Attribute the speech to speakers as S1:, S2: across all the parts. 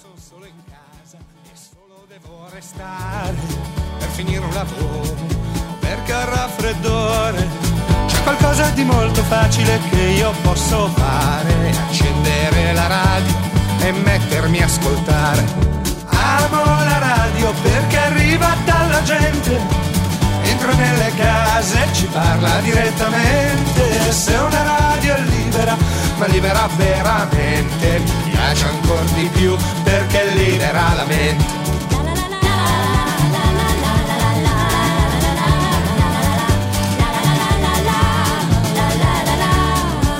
S1: sono solo in casa e solo devo restare per finire un lavoro, perché ho raffreddore. C'è qualcosa di molto facile che io posso fare, accendere la radio e mettermi a ascoltare. Amo la radio perché arriva dalla gente, entra nelle case e ci parla direttamente. Se una radio è libera, ma libera veramente, piace ancora di più perché libera la mente.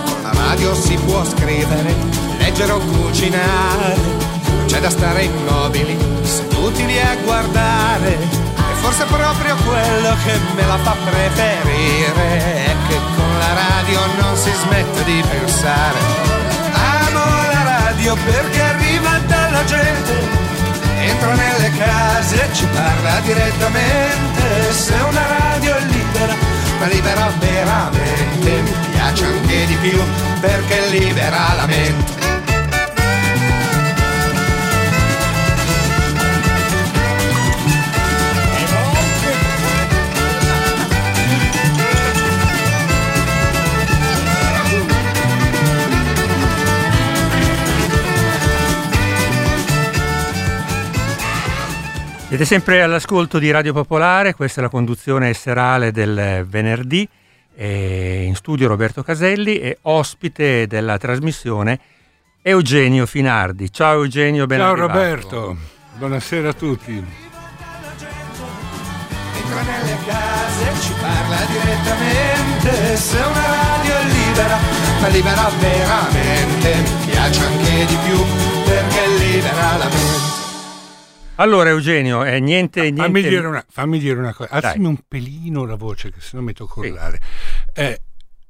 S1: Con la radio si può scrivere, leggere o cucinare, non c'è da stare immobili, seduti lì a guardare. E forse proprio quello che me la fa preferire è che con la radio non si smette di pensare. Radio perché arriva dalla gente entra nelle case e ci parla direttamente. Se una radio è libera, ma libera veramente, mi piace anche di più perché libera la mente.
S2: Siete sempre all'ascolto di Radio Popolare, questa è la conduzione serale del venerdì, e in studio Roberto Caselli e ospite della trasmissione Eugenio Finardi. Ciao Eugenio, ben
S3: Ciao
S2: arrivato.
S3: Roberto, buonasera a tutti.
S1: Entra nelle case ci parla direttamente. Se una radio è libera, ma libera veramente, mi piace anche di più perché libera la mente.
S2: Allora Eugenio, eh, niente, niente...
S3: Fammi dire una, fammi dire una cosa,
S2: Dai.
S3: alzami un pelino la voce che sennò mi tocco
S2: Sì.
S3: urlare. Eh,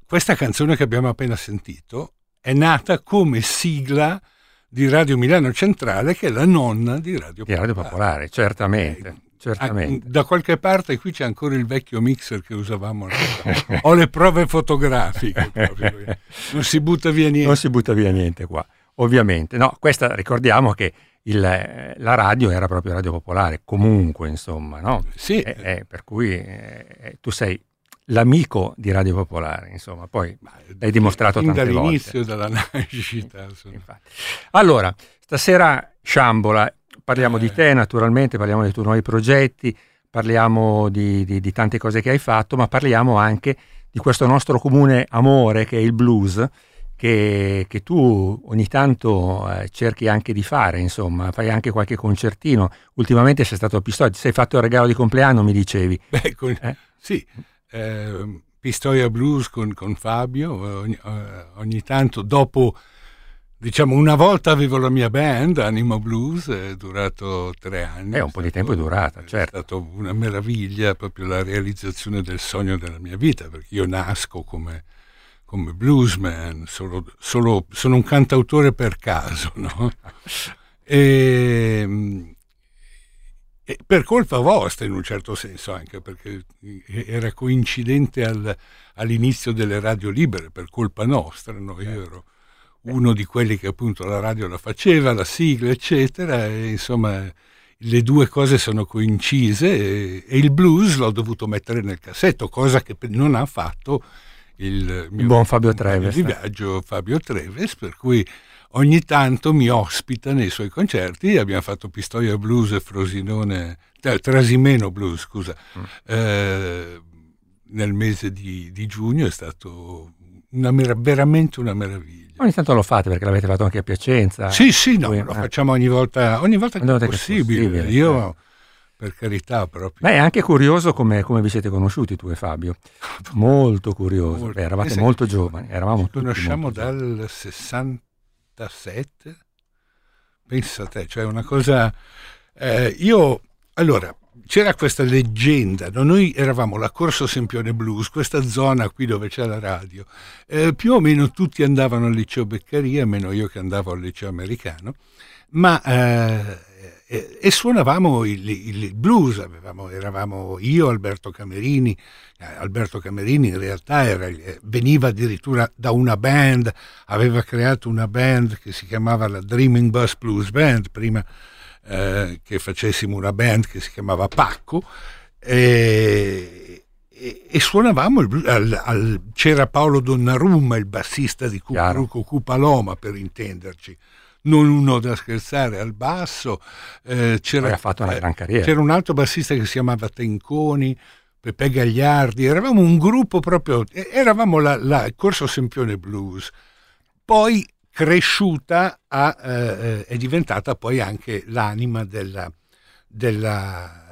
S3: questa canzone che abbiamo appena sentito è nata come sigla di Radio Milano Centrale che è la nonna di Radio
S2: di Radio Popolare, certamente,
S3: Eh,
S2: certamente.
S3: Ah, Da qualche parte qui c'è ancora il vecchio mixer che usavamo. Ho le prove fotografiche. proprio. Non si butta via niente.
S2: Non si butta via niente qua, ovviamente. No, questa ricordiamo che il, eh, la radio era proprio Radio Popolare, comunque, insomma, no?
S3: Sì,
S2: Eh, eh, per cui eh, tu sei l'amico di Radio Popolare, insomma, poi l'hai dimostrato
S3: fin
S2: tante
S3: dall'inizio,
S2: volte.
S3: dalla nascita.
S2: Allora, stasera Sciambola, parliamo di
S3: Eh.
S2: te naturalmente, parliamo dei tuoi nuovi progetti, parliamo di, di- di tante cose che hai fatto, ma parliamo anche di questo nostro comune amore che è il blues, che, che tu ogni tanto eh, cerchi anche di fare, insomma, fai anche qualche concertino. Ultimamente sei stato a Pistoia, ti sei fatto il regalo di compleanno, mi dicevi.
S3: Beh, con-
S2: Eh?
S3: Sì, eh, Pistoia Blues con, con Fabio, eh, ogni, eh, ogni tanto dopo, diciamo una volta avevo la mia band, Animo Blues, è durato tre anni.
S2: Eh, un po' di tempo è durata,
S3: È
S2: certo.
S3: stata una meraviglia, proprio la realizzazione del sogno della mia vita, perché io nasco come, come bluesman, solo, solo- sono un cantautore per caso, no? E, e per colpa vostra in un certo senso anche perché era coincidente al- all'inizio delle radio libere per colpa nostra no? io ero uno di quelli che appunto la radio la faceva la sigla eccetera e insomma le due cose sono coincise e, e il blues l'ho dovuto mettere nel cassetto cosa che non ha fatto il mio
S2: buon Fabio Treves.
S3: di viaggio Fabio Treves per cui ogni tanto mi ospita nei suoi concerti. Abbiamo fatto Pistoia Blues e Frosinone, eh, Trasimeno Blues, scusa,
S2: Mm.
S3: eh, nel mese di, di giugno. È stato una mer- veramente una meraviglia.
S2: Ogni tanto lo fate perché l'avete fatto anche a Piacenza.
S3: Sì, sì, no,
S2: Poi,
S3: lo
S2: eh.
S3: facciamo ogni volta, ogni volta che è possibile.
S2: possibile,
S3: Io,
S2: certo.
S3: Per carità, proprio.
S2: Beh, è anche curioso come, come vi siete conosciuti tu e Fabio. Molto curioso.
S3: Molto.
S2: Beh, eravate
S3: sì.
S2: molto giovani, eravamo
S3: Ci
S2: tutti
S3: conosciamo dal 67 pensa te cioè una cosa eh, io allora c'era questa leggenda no? noi eravamo la Corso Sempione Blues questa zona qui dove c'è la radio eh, più o meno tutti andavano al liceo Beccaria meno io che andavo al liceo americano ma eh, e, e suonavamo il, il blues, avevamo, eravamo io, Alberto Camerini, eh, Alberto Camerini in realtà era, eh, veniva addirittura da una band, aveva creato una band che si chiamava la Dreaming Bus Blues Band, prima eh, che facessimo una band che si chiamava Pacco, e, e, e suonavamo, il, al, al, c'era Paolo Donnarumma, il bassista di Cucuruco Cupaloma per intenderci, non uno da scherzare al basso.
S2: Eh, c'era, carriera.
S3: C'era un altro bassista che si chiamava Tenconi, Pepe Gagliardi, eravamo un gruppo proprio, eravamo la, la Corso Sempione Blues. Poi cresciuta a, eh, è diventata poi anche l'anima della, della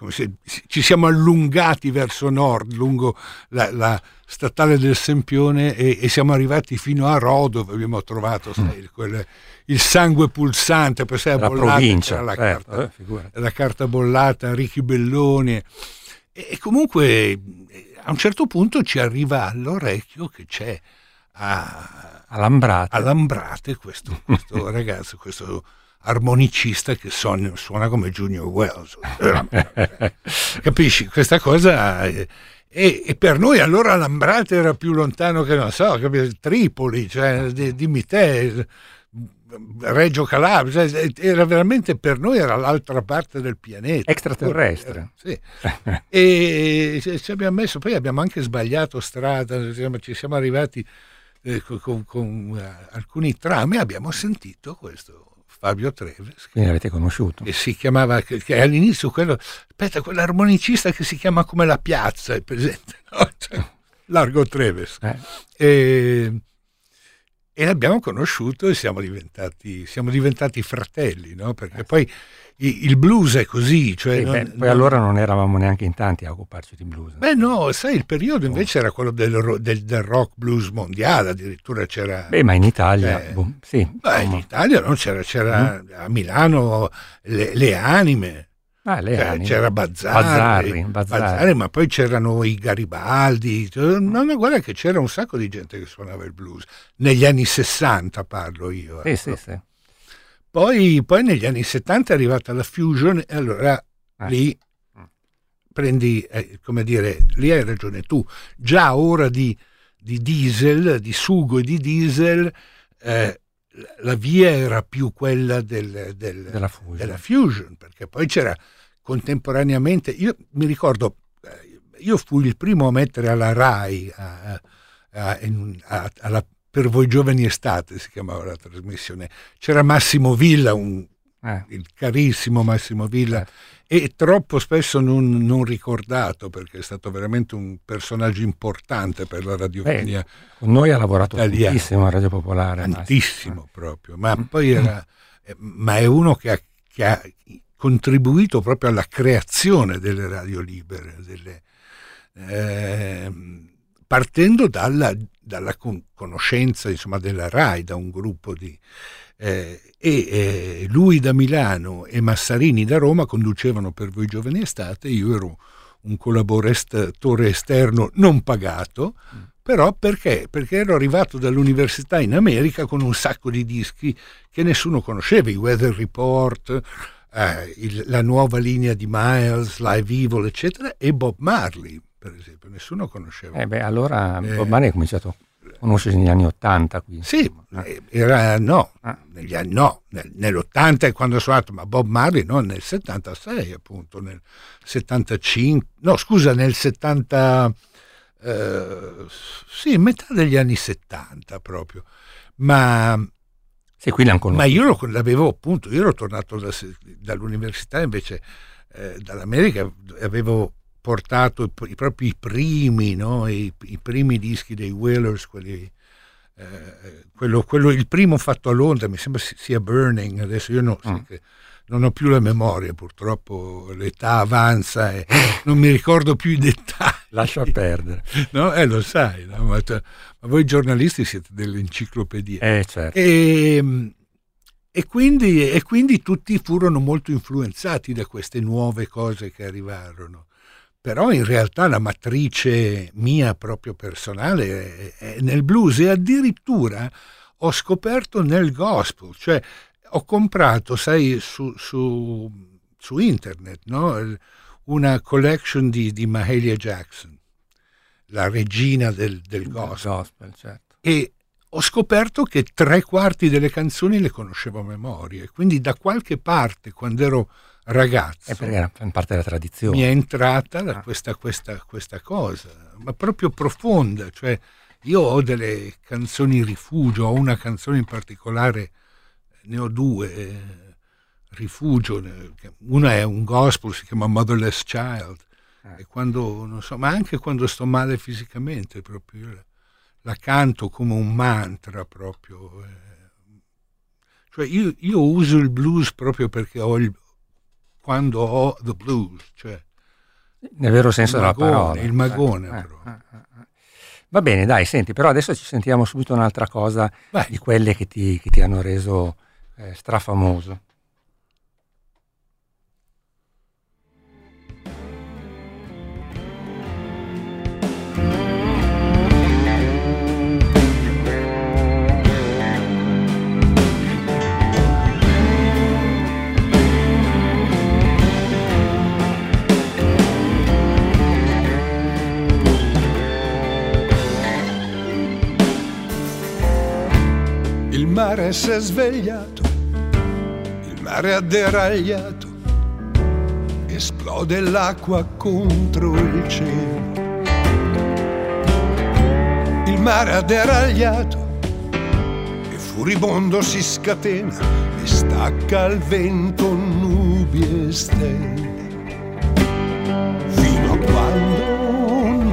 S3: come se ci siamo allungati verso nord, lungo la, la statale del Sempione e, e, siamo arrivati fino a Rodo, dove abbiamo trovato sai, mm. quel, il sangue pulsante, per sé
S2: la bollata, provincia,
S3: la, certo, carta, eh, la carta bollata, Ricchi Belloni. E, comunque a un certo punto ci arriva all'orecchio che c'è a,
S2: a Lambrate,
S3: a Lambrate questo, questo ragazzo, questo armonicista che suona, suona come Junior Wells. Capisci? Questa cosa... È, e, e, per noi allora Lambrate era più lontano che, non so, Tripoli, cioè, dimmi te, Reggio Calabria, cioè, era veramente per noi era l'altra parte del pianeta.
S2: Extraterrestre.
S3: Sì. e ci abbiamo messo, poi abbiamo anche sbagliato strada, ci siamo arrivati eh, con, con, uh, alcuni tram e abbiamo sentito questo Fabio Treves.
S2: Che avete conosciuto.
S3: Che si chiamava, che, che all'inizio quello, aspetta, quell'armonicista che si chiama come la piazza, è presente, no? cioè, Largo Treves. Eh. E, e l'abbiamo conosciuto e siamo diventati, siamo diventati fratelli, no? perché eh. poi il blues è così. Cioè
S2: sì,
S3: non,
S2: beh, poi non... allora non eravamo neanche in tanti a occuparci di blues.
S3: Beh no, sai, il periodo invece era quello del, del, del, rock blues mondiale, addirittura c'era...
S2: Beh, ma in Italia,
S3: eh,
S2: boh, sì.
S3: Beh, in Italia no, c'era, c'era mm. a Milano le, le anime.
S2: Ah,
S3: cioè, c'era
S2: Bazzarri,
S3: Bazzarri, Bazzarri. Bazzarri, ma poi c'erano i Garibaldi, no, no, guarda che c'era un sacco di gente che suonava il blues, negli anni 60 parlo io.
S2: Sì, ecco. sì, sì.
S3: Poi, poi, negli anni 70 è arrivata la fusion e allora ah. lì prendi, eh, come dire, lì hai ragione tu, già ora di, di diesel, di sugo e di diesel, eh, la via era più quella del, del,
S2: della, fusion.
S3: della, fusion. perché poi c'era contemporaneamente, io mi ricordo, eh, io fui il primo a mettere alla RAI, a, a, a, alla per voi giovani estate si chiamava la trasmissione. C'era Massimo Villa, un, eh. il carissimo Massimo Villa, eh. E troppo spesso non, non, ricordato perché è stato veramente un personaggio importante per la radiofonia.
S2: con noi ha lavorato italiana. tantissimo a Radio Popolare.
S3: Tantissimo Massimo. proprio, ma poi era, eh, ma è uno che ha, che ha, contribuito proprio alla creazione delle radio libere, delle, eh, partendo dalla dalla conoscenza insomma, della RAI, da un gruppo di... Eh, e eh, lui da Milano e Massarini da Roma conducevano per voi giovani estate, io ero un collaboratore esterno non pagato, mm. però perché? Perché ero arrivato dall'università in America con un sacco di dischi che nessuno conosceva, i Weather Report, eh, il, la nuova linea di Miles, Live Evil, eccetera, e Bob Marley per esempio, nessuno conosceva.
S2: Eh beh, allora eh, Bob Marley ha cominciato a conoscersi negli anni Ottanta.
S3: Sì, eh. era, no, ah. negli anni, no, nel, nell'80 è quando ha suonato, ma Bob Marley no, nel 76 appunto, nel 75, no scusa, nel 70, eh, sì, metà degli anni 70 proprio, ma...
S2: Sì, qui
S3: ma io l'avevo appunto, io ero tornato da, dall'università invece eh, dall'America, avevo portato i, i propri primi, no? I, I, primi dischi dei Whalers, quelli, eh, quello, quello, il primo fatto a Londra, mi sembra sia Burning, adesso io no, mm. non ho più la memoria, purtroppo l'età avanza e non mi ricordo più i dettagli.
S2: Lascia perdere.
S3: No? Eh, lo sai, no? ma, ma, voi giornalisti siete delle enciclopedie.
S2: Eh, certo.
S3: E, e quindi, e quindi, tutti furono molto influenzati da queste nuove cose che arrivarono però in realtà la matrice mia proprio personale è, nel blues e addirittura ho scoperto nel gospel, cioè ho comprato, sai, su, su, su internet, no? una collection di, di Mahalia Jackson, la regina del, del gospel. gospel certo. E ho scoperto che tre quarti delle canzoni le conoscevo a memoria. Quindi da qualche parte, quando ero ragazzo...
S2: E perché era parte della tradizione.
S3: Mi è entrata ah. questa, questa, questa cosa, ma proprio profonda. Cioè, io ho delle canzoni rifugio, ho una canzone in particolare, ne ho due, eh, rifugio. Una è un gospel, si chiama Motherless Child. Eh. E quando, non so, ma anche quando sto male fisicamente, proprio la canto come un mantra proprio. Eh. Cioè io, io, uso il blues proprio perché ho il, quando ho the blues, cioè
S2: nel vero senso della
S3: magone,
S2: parola.
S3: Il magone. Eh, eh, eh,
S2: eh, Va bene, dai, senti, però adesso ci sentiamo subito un'altra cosa Vai. di quelle che ti, che ti hanno reso eh, strafamoso.
S4: Mare si è svegliato, il mare ha deragliato, esplode l'acqua contro il cielo. Il mare ha deragliato e furibondo si scatena e stacca al vento nubi e stelle. Fino a quando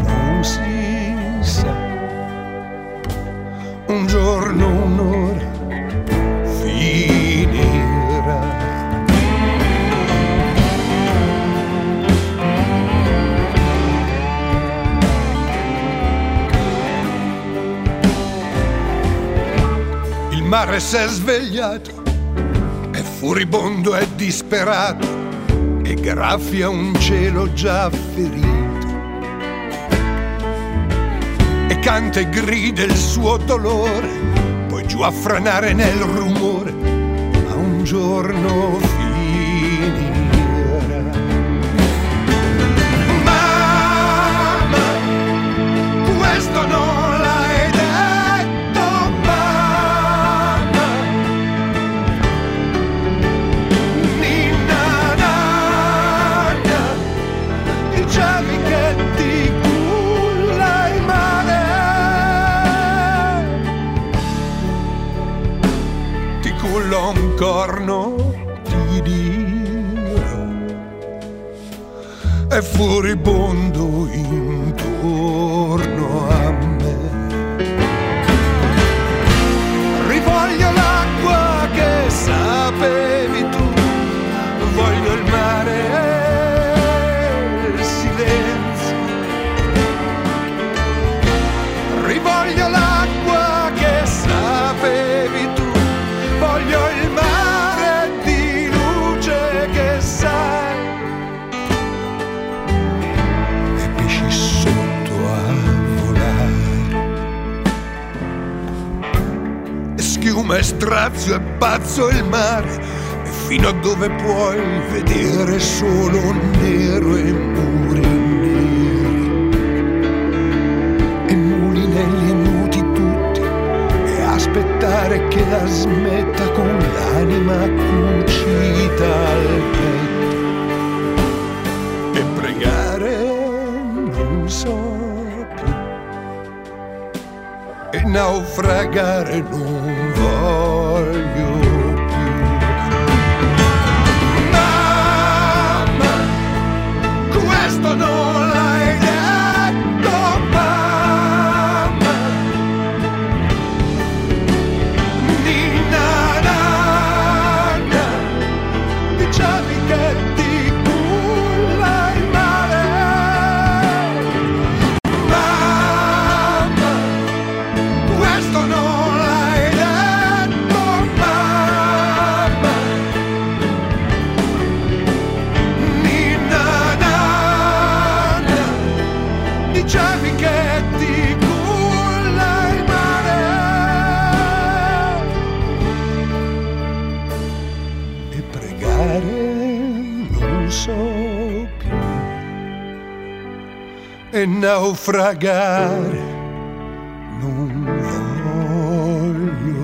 S4: non si sa. Un giorno, mare si è svegliato, è furibondo e disperato e graffia un cielo già ferito. E canta e grida il suo dolore, poi giù a franare nel rumore, ma un giorno finirà. Mamma, questo non corno ti dirò. È furibondo intorno fiume strazio e pazzo il mare e fino a dove puoi vedere solo nero e muri neri. E mulinelli e nuti tutti e aspettare che la smetta con l'anima cucita al petto. E pregare non so e naufragare non e naufragare. Non voglio più.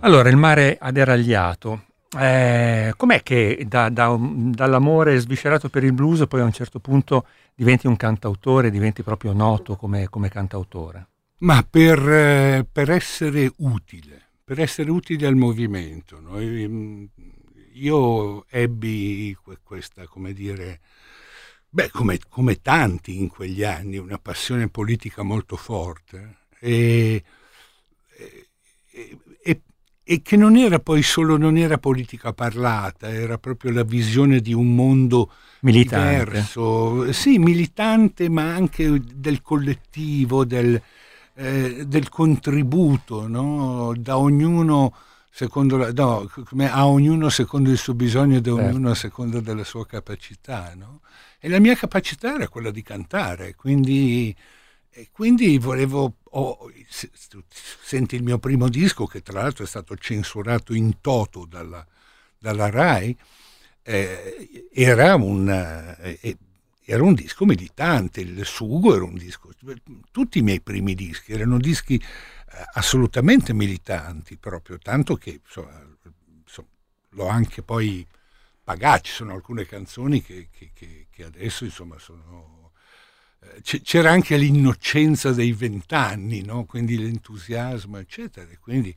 S2: Allora, il mare ha deragliato. Eh, com'è che da, da, dall'amore sviscerato per il blues poi a un certo punto diventi un cantautore, diventi proprio noto come, come cantautore?
S3: Ma per, eh, per, essere utile, per essere utile al movimento. No? Io ebbi questa, come dire, beh, come, come, tanti in quegli anni, una passione politica molto forte e, e, e, e che non era poi solo, non era politica parlata, era proprio la visione di un mondo militante. diverso, sì, militante, ma anche del collettivo, del, eh, del contributo, no? da ognuno secondo la, no, a ognuno secondo il suo bisogno e da certo. ognuno a seconda della sua capacità. No? E la mia capacità era quella di cantare, quindi, quindi volevo... Oh, senti il mio primo disco, che tra l'altro è stato censurato in toto dalla, dalla RAI, eh, era un... Eh, era un disco militante, il Sugo era un disco, tutti i miei primi dischi erano dischi eh, assolutamente militanti proprio, tanto che insomma, insomma, l'ho anche poi pagato, ci sono alcune canzoni che, che, che, che adesso insomma sono... Eh, c'era anche l'innocenza dei vent'anni, no? quindi l'entusiasmo, eccetera. Quindi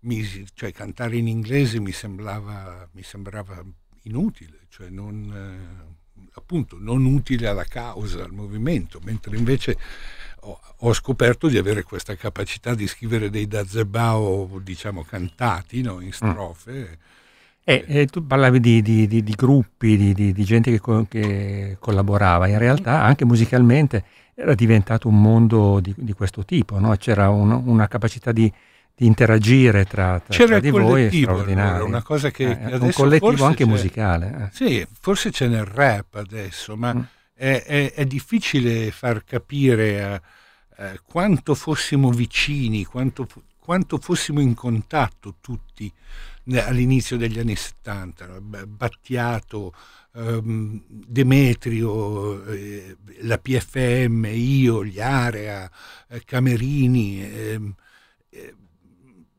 S3: mi, cioè, cantare in inglese mi sembrava, mi sembrava inutile, cioè non, eh, appunto non utile alla causa, al movimento, mentre invece ho, ho scoperto di avere questa capacità di scrivere dei dazebao, diciamo, cantati no, in mm. strofe.
S2: E, e, tu parlavi di, di, di, di gruppi, di, gente che, co- che, collaborava, in realtà anche musicalmente era diventato un mondo di, questo tipo, no? c'era un, una capacità di, interagire tra, tra,
S3: tra
S2: di
S3: voi
S2: straordinaria.
S3: una cosa che,
S2: eh, un collettivo anche musicale.
S3: Eh. Sì, forse c'è nel rap adesso, ma mm. è, è, è, difficile far capire a, a quanto fossimo vicini, quanto, quanto fossimo in contatto tutti all'inizio degli anni 70, Battiato, ehm, Demetrio, eh, la PFM, io, gli Area, eh, Camerini, ehm, eh,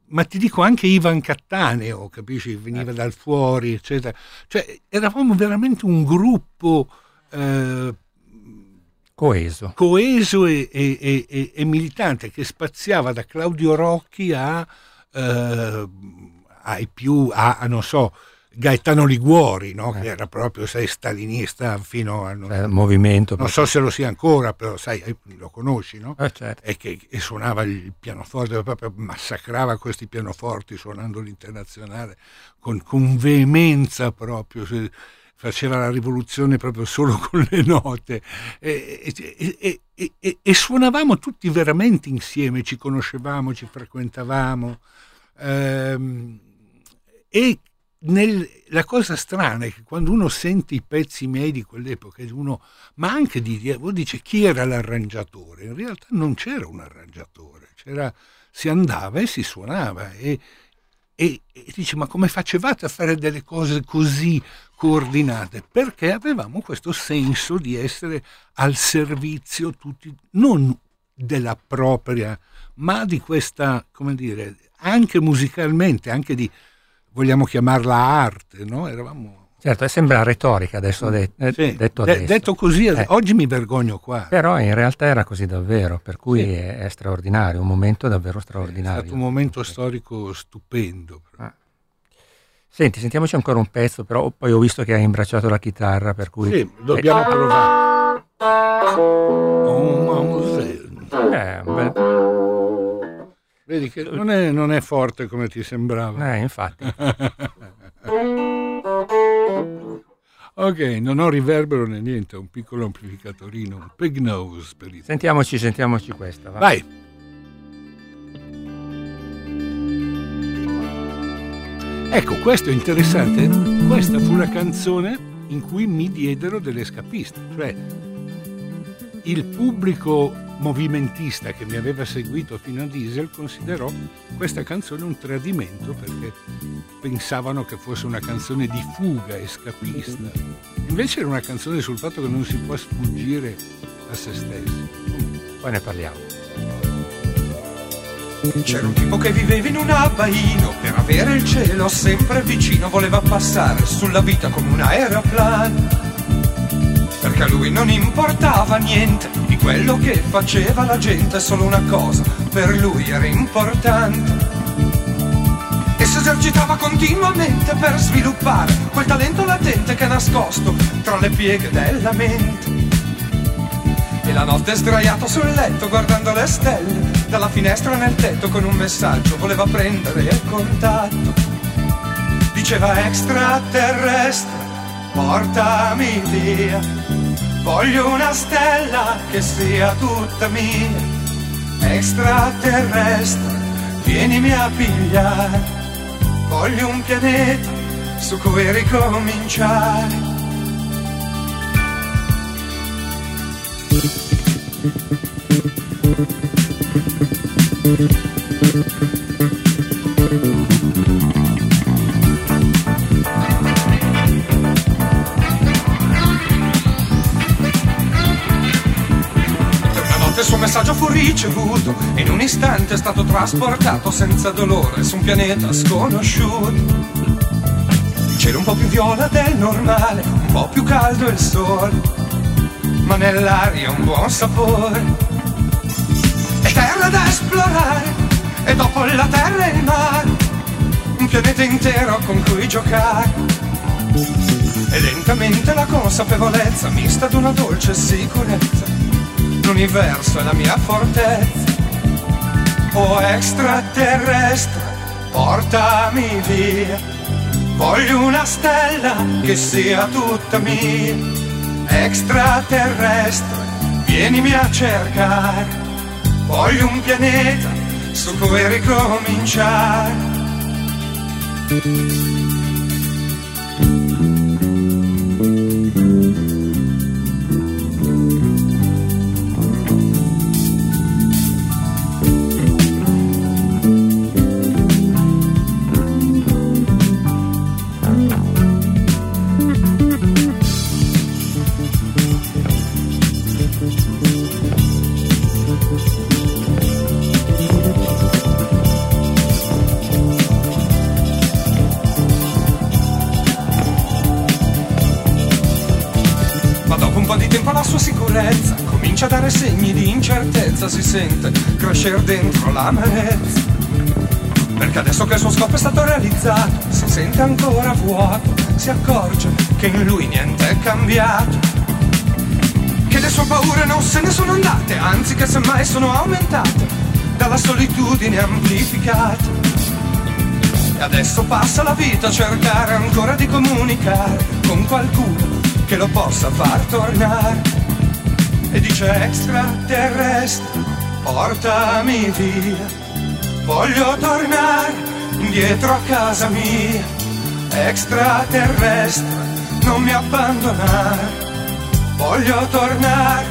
S3: ma ti dico anche Ivan Cattaneo, capisci, veniva eh. dal fuori, eccetera. Cioè, eravamo veramente un gruppo eh,
S2: coeso,
S3: coeso e, e, e, e, militante che spaziava da Claudio Rocchi a, eh, ai più, a, a non so, Gaetano Liguori, no? eh. che era proprio sai, stalinista fino al
S2: eh, movimento.
S3: Non so se lo sia ancora, però sai, eh, lo conosci, no?
S2: Eh, certo.
S3: E che e suonava il pianoforte, proprio massacrava questi pianoforti suonando l'internazionale con, con veemenza proprio. Faceva la rivoluzione proprio solo con le note e, e, e, e suonavamo tutti veramente insieme, ci conoscevamo, ci frequentavamo. Ehm, e nel, la cosa strana è che quando uno sente i pezzi miei di quell'epoca, uno, ma anche di, uno dice chi era l'arrangiatore, in realtà non c'era un arrangiatore, c'era, si andava e si suonava e, e, e dice ma come facevate a fare delle cose così coordinate? Perché avevamo questo senso di essere al servizio tutti, non della propria, ma di questa, come dire, anche musicalmente, anche di vogliamo chiamarla arte, no? Eravamo...
S2: Certo, sembra retorica adesso, de- eh, sì, detto adesso.
S3: De- detto così, eh. oggi mi vergogno qua.
S2: Però in realtà era così davvero, per cui sì. è, è, straordinario, un momento davvero straordinario. È
S3: stato un momento storico stupendo. Ah.
S2: Senti, sentiamoci ancora un pezzo, però poi ho visto che hai imbracciato la chitarra, per cui...
S3: Sì, dobbiamo eh. provare. Oh, eh, beh. Vedi che non è, non è forte come ti sembrava.
S2: Eh, infatti.
S3: ok, non ho riverbero né niente, un piccolo amplificatorino, un pig nose per il...
S2: Sentiamoci, sentiamoci questa. Va.
S3: Vai. Ecco, questo è interessante. Questa fu la canzone in cui mi diedero delle scapiste, cioè il pubblico movimentista che mi aveva seguito fino a Diesel considerò questa canzone un tradimento perché pensavano che fosse una canzone di fuga e scapista. Invece era una canzone sul fatto che non si può sfuggire a se stessi.
S2: Poi ne parliamo.
S1: C'era un tipo che viveva in un abbaino Per avere il cielo sempre vicino Voleva passare sulla vita come un aeroplano Perché a lui non importava niente Di quello che faceva la gente Solo una cosa per lui era importante. E si esercitava continuamente Per sviluppare quel talento latente Che è nascosto tra le pieghe della mente. E la notte sdraiato sul letto guardando le stelle Dalla finestra nel tetto con un messaggio voleva prendere contatto. Diceva extraterrestre, portami via Voglio una stella che sia tutta mia Extraterrestre, vienimi a pigliare. Voglio un pianeta su cui ricominciare. il messaggio fu ricevuto e in un istante è stato trasportato senza dolore su un pianeta sconosciuto. Il cielo un po' più viola del normale, un po' più caldo il sole, ma nell'aria un buon sapore. E terra da esplorare, e dopo la terra e il mare, un pianeta intero con cui giocare. E lentamente la consapevolezza mista ad una dolce sicurezza l'universo è la mia fortezza. Oh extraterrestre, portami via. Voglio una stella che sia tutta mia. Extraterrestre, vienimi a cercare. Voglio un pianeta su cui ricominciare. Crescere dentro l'amarezza. Perché adesso che il suo scopo è stato realizzato, si sente ancora vuoto, si accorge che in lui niente è cambiato. Che le sue paure non se ne sono andate, anzi che semmai sono aumentate, dalla solitudine amplificata. E adesso passa la vita a cercare ancora di comunicare con qualcuno che lo possa far tornare e dice extraterrestre, portami via. Voglio tornare indietro a casa mia, extraterrestre, non mi abbandonare. Voglio tornare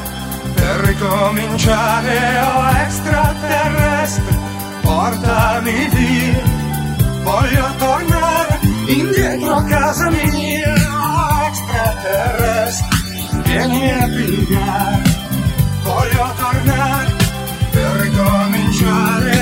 S1: per ricominciare, oh extraterrestre, portami via. Voglio tornare indietro a casa mia, oh extraterrestre vieni a pigliare, voglio tornare ricominciare.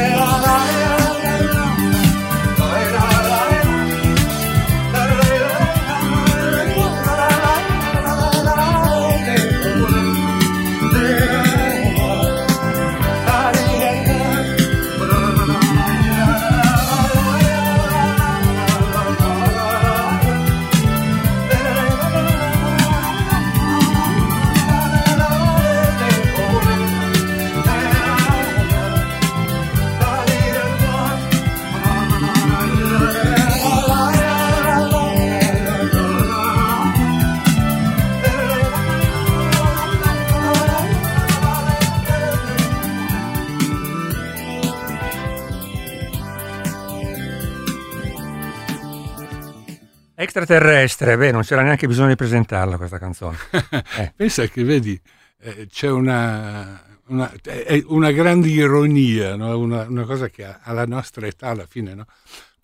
S2: Extraterrestre, beh, non c'era neanche bisogno di presentarla questa canzone.
S3: Eh. Pensa che vedi, eh, c'è una, una, una, grande ironia, no? una, una, cosa che alla nostra età alla fine, no?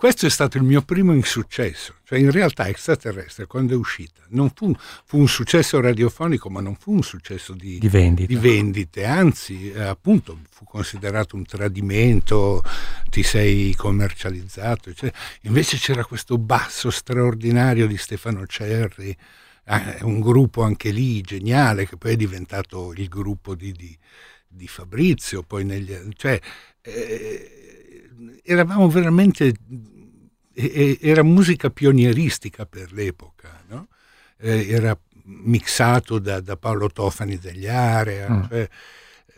S3: Questo è stato il mio primo insuccesso, cioè in realtà extraterrestre quando è uscita non fu, fu un successo radiofonico ma non fu un successo di,
S2: di, vendite.
S3: di vendite. anzi eh, appunto fu considerato un tradimento, ti sei commercializzato, cioè, invece c'era questo basso straordinario di Stefano Cerri, eh, un gruppo anche lì geniale che poi è diventato il gruppo di, di, di Fabrizio, poi negli, cioè, eh, eravamo veramente, era musica pionieristica per l'epoca, no? eh, era mixato da, da, Paolo Tofani degli Area. Mm. Cioè,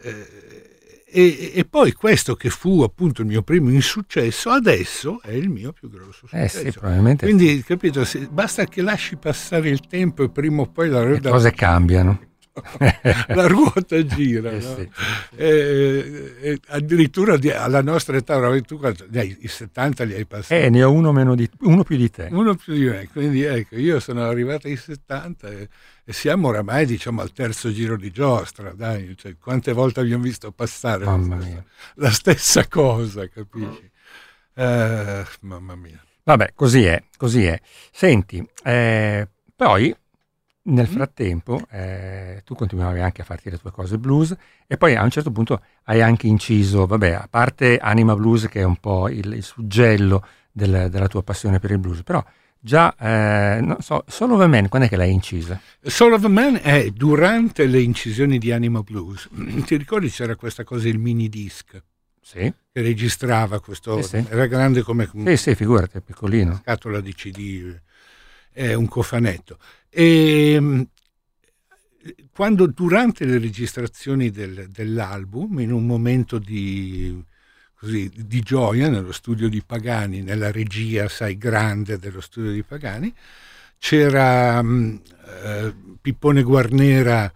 S3: eh, e, e, poi questo che fu appunto il mio primo insuccesso, adesso è il mio più grosso successo.
S2: Eh sì, probabilmente
S3: Quindi, capito, se, basta che lasci passare il tempo e prima o poi la...
S2: Le cose cambiano.
S3: la ruota gira. Eh, no? sì. eh, eh, addirittura di, alla nostra età, tu dai, i 70 li hai passati.
S2: Eh, ne ho uno, meno di, uno più di te.
S3: Uno più di me, quindi ecco, io sono arrivato ai 70 e, e siamo oramai diciamo al terzo giro di giostra, dai, cioè, quante volte abbiamo visto passare la stessa, la stessa, cosa, capisci? Eh, mamma mia.
S2: Vabbè, così è, così è. Senti, eh, poi nel mm. frattempo eh, tu continuavi anche a farti le tue cose blues e poi a un certo punto hai anche inciso, vabbè, a parte Anima Blues che è un po' il, il suggello del, della tua passione per il blues, però già, eh, non so, Soul of a Man, quando è che l'hai incisa?
S3: Soul of a Man è durante le incisioni di Anima Blues. Ti ricordi c'era questa cosa, il mini disc?
S2: Sì.
S3: Che registrava questo,
S2: sì, sì.
S3: era grande come...
S2: Sì, sì, figurati, è piccolino.
S3: Scatola di CD, è un cofanetto. E ehm, quando durante le registrazioni del, dell'album, in un momento di, così, di, gioia nello studio di Pagani, nella regia, sai, grande dello studio di Pagani, c'era um, uh, Pippone Guarnera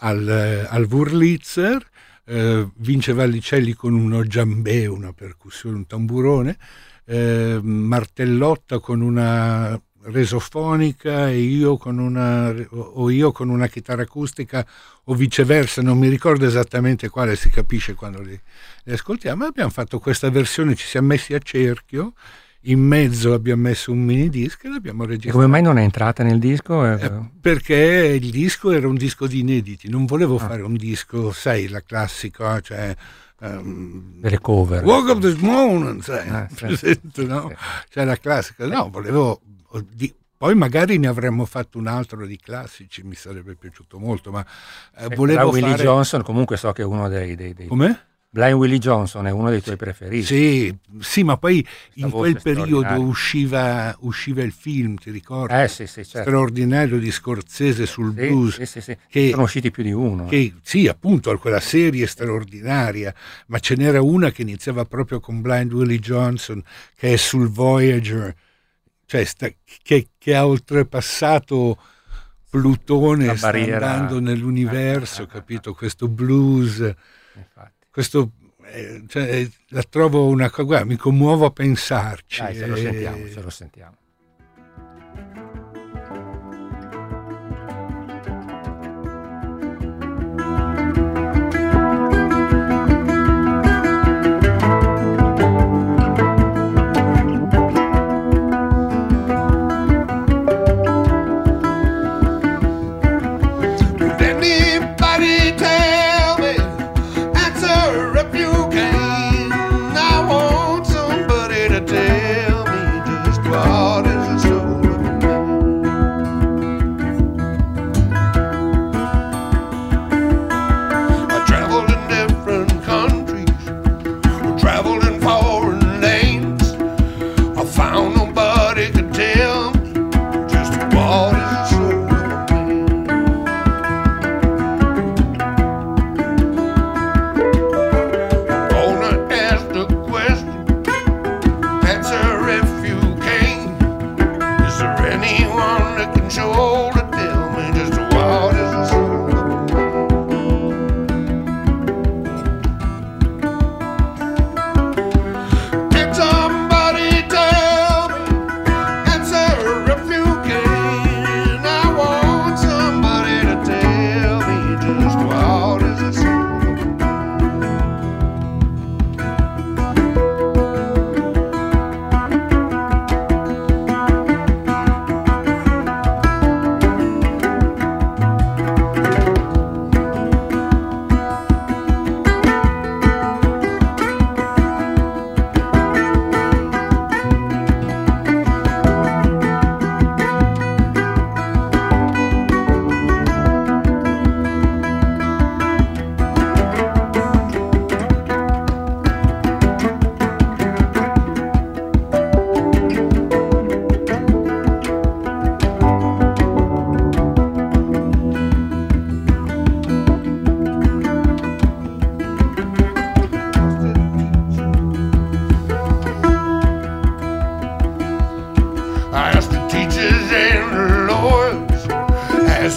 S3: al, al Wurlitzer, uh, Vince Vallicelli con uno giambè, una percussione, un tamburone, uh, Martellotta con una resofonica e io con una, o io con una chitarra acustica o viceversa, non mi ricordo esattamente quale, si capisce quando li, li ascoltiamo, abbiamo fatto questa versione, ci siamo messi a cerchio, in mezzo abbiamo messo un mini disco e l'abbiamo registrato.
S2: Come mai non è entrata nel disco?
S3: Eh, perché il disco era un disco di inediti, non volevo ah. fare un disco, sai, la classica, cioè...
S2: Um, delle cover
S3: Walk of the Moon sai, ah, sì. presente, no? Sì. cioè la classica no, volevo di, poi magari ne avremmo fatto un altro di classici, mi sarebbe piaciuto molto, ma
S2: eh, volevo Willie fare... Johnson comunque so che è uno dei... dei, dei...
S3: Come?
S2: Blind Willie Johnson è uno dei tuoi preferiti.
S3: Sì, sì ma poi Questa in quel periodo usciva, usciva, il film, ti ricordi?
S2: Eh sì, sì, certo.
S3: Straordinario di Scorsese sul
S2: sì,
S3: blues.
S2: Sì, sì, sì. Che, Sono usciti più di uno.
S3: Che, sì, appunto, quella serie straordinaria, ma ce n'era una che iniziava proprio con Blind Willie Johnson, che è sul Voyager cioè sta, che, che, ha oltrepassato Plutone, sta andando nell'universo, capito? Questo blues, Infatti. questo, eh, cioè, la trovo una cosa, mi commuovo a pensarci.
S2: Dai, ce lo sentiamo, ce lo sentiamo.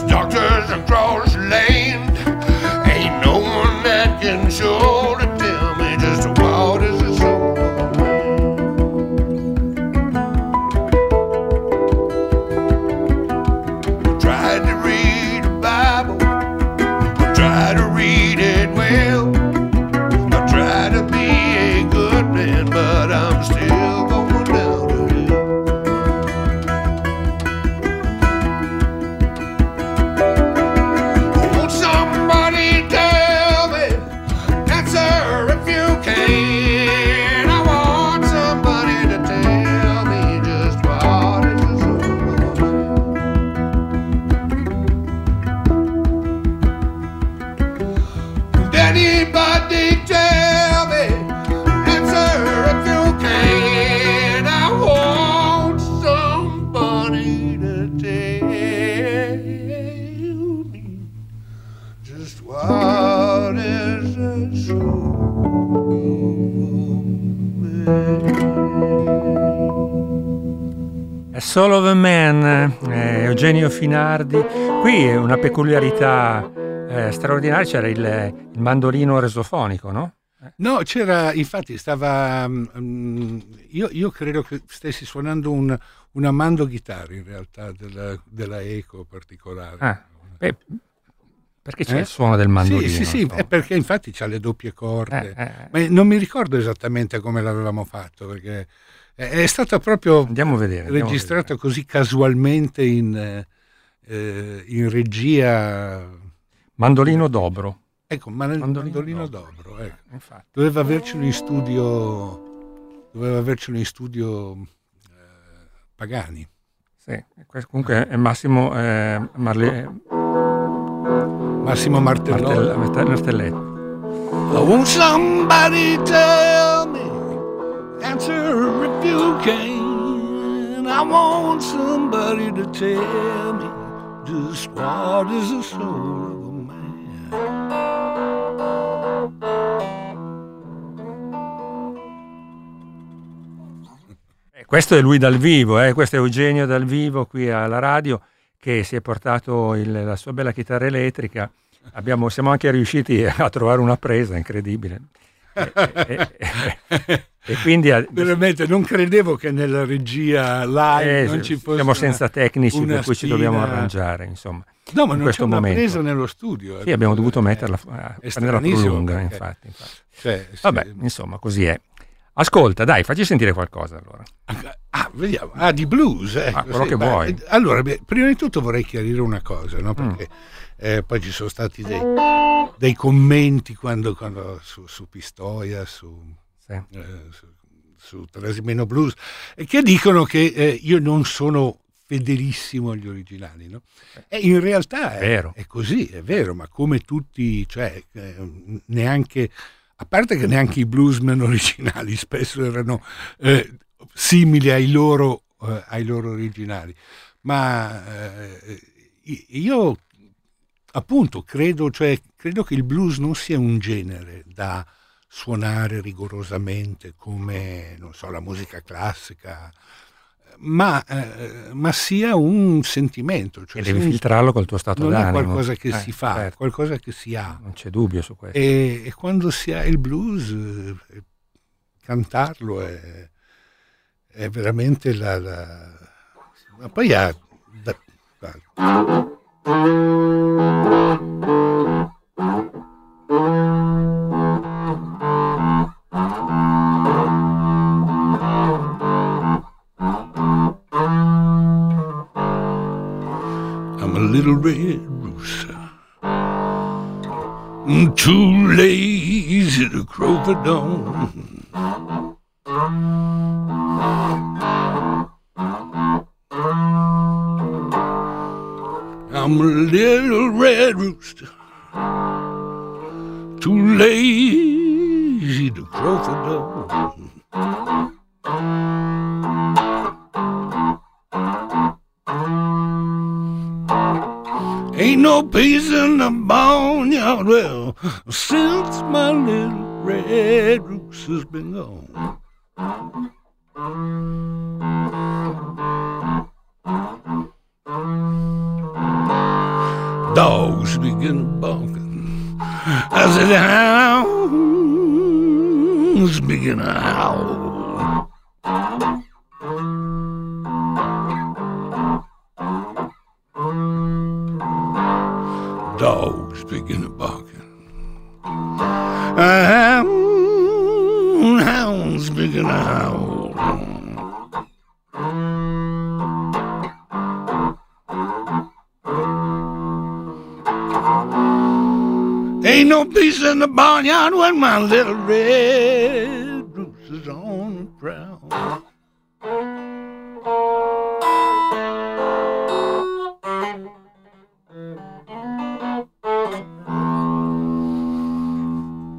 S2: dark. Finardi. Qui è una peculiarità eh, straordinaria, c'era il, il mandolino resofonico, no?
S3: No, c'era, infatti stava, mm, io, io credo che stessi suonando un, una mando chitarra in realtà della, della Eco particolare.
S2: Ah, beh, perché c'è
S3: Eh?
S2: il suono del mandolino?
S3: Sì, sì, sì,
S2: insomma?
S3: è perché infatti c'ha le doppie corde.
S2: Eh, eh,
S3: Ma non mi ricordo esattamente come l'avevamo fatto, perché è, stata proprio
S2: Andiamo a vedere. a
S3: registrato così casualmente in, eh, eh, in regia.
S2: Mandolino dobro,
S3: Ecco, ma nel
S2: Mandolino
S3: mandolino
S2: Dobro.
S3: d'oro. ecco.
S2: infatti.
S3: Doveva avercelo in studio, doveva avercelo in studio eh, Pagani.
S2: Sì, questo comunque è Massimo eh, Marle-
S3: Massimo Martellone.
S2: Martell- Martelletti.
S4: I want somebody tell me, answer if you can. I want somebody to tell me just what is the soul of a man.
S2: Eh, Questo è lui dal vivo, eh, questo è Eugenio dal vivo qui alla radio che si è portato il- la sua bella chitarra elettrica. Abbiamo- siamo anche riusciti a trovare una presa incredibile. E, e- e- e quindi
S3: Veramente non credevo che nella regia live
S2: eh,
S3: non ci fosse.
S2: siamo senza tecnici per cui ci dobbiamo arrangiare, insomma.
S3: No, ma
S2: in
S3: non
S2: questo
S3: c'è una
S2: momento.
S3: presa nello studio.
S2: Sì, abbiamo dovuto
S3: Eh,
S2: metterla, a
S3: è
S2: prenderla più lunga,
S3: perché-
S2: infatti, infatti.
S3: cioè.
S2: Vabbè, insomma, così è. Ascolta, dai, facci sentire qualcosa allora.
S3: Ah, vediamo. Ah, di blues. ecco,
S2: Ah, quello
S3: sì,
S2: che
S3: beh,
S2: vuoi.
S3: eh, Allora, beh, prima di tutto vorrei chiarire una cosa,
S2: Mm.
S3: no? perché eh, poi ci sono stati dei, dei commenti quando, quando su, su Pistoia, su,
S2: Sì.
S3: eh, su, su Trasimeno Blues, e che dicono che eh, io non sono fedelissimo agli originali. No? E in realtà è,
S2: Vero.
S3: è così, è vero, ma come tutti, cioè, eh, neanche, a parte che neanche i bluesmen originali spesso erano eh, simili ai loro, eh, ai loro originali, ma eh, io appunto credo, cioè, credo che il blues non sia un genere da suonare rigorosamente come non so, la musica classica, ma, eh, ma sia un sentimento. Cioè
S2: E devi
S3: un-
S2: filtrarlo col tuo stato
S3: non è
S2: d'animo.
S3: qualcosa che
S2: Eh,
S3: si fa, è
S2: certo,
S3: qualcosa che si ha.
S2: Non c'è dubbio su questo.
S3: E, e quando si ha il blues, eh, cantarlo è, è veramente la, la- Ma poi ha... da- guarda. I'm a little red rooster. I'm too lazy to crow for dawn. I'm a little red rooster. Too lazy to crow for dawn. Ain't no peace in the barnyard. Well, since my little red rooster's been gone. Dogs begin barking. I said, hounds begin to howl. Dogs begin to barking. Hounds begin to howl. Ain't no peace in the barnyard when my little red goose is on the prowl.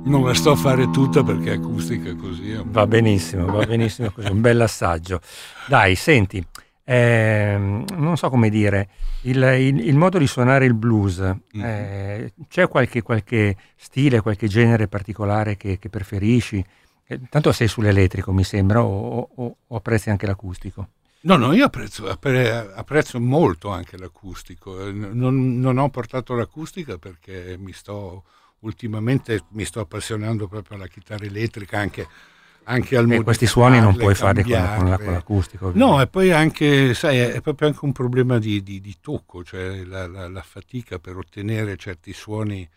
S3: Non la sto a fare tutta perché è acustica così.
S2: Va benissimo, va benissimo così, un bel assaggio. Dai, senti, ehm, non so come dire, il, il- il modo di suonare il blues, eh, c'è qualche, qualche stile, qualche genere particolare che, che preferisci? Eh, tanto sei sull'elettrico, mi sembra, o, o- o apprezzi anche l'acustico?
S3: No, no, io apprezzo, appre- apprezzo molto anche l'acustico. Eh, Non, non ho portato l'acustica perché mi sto ultimamente mi sto appassionando proprio alla chitarra elettrica, anche, anche al
S2: Eh, questi suoni non puoi farli con, la- con l'acustico.
S3: No, e poi anche, sai, è proprio anche un problema di, di- di tocco, cioè la, la- la fatica per ottenere certi suoni.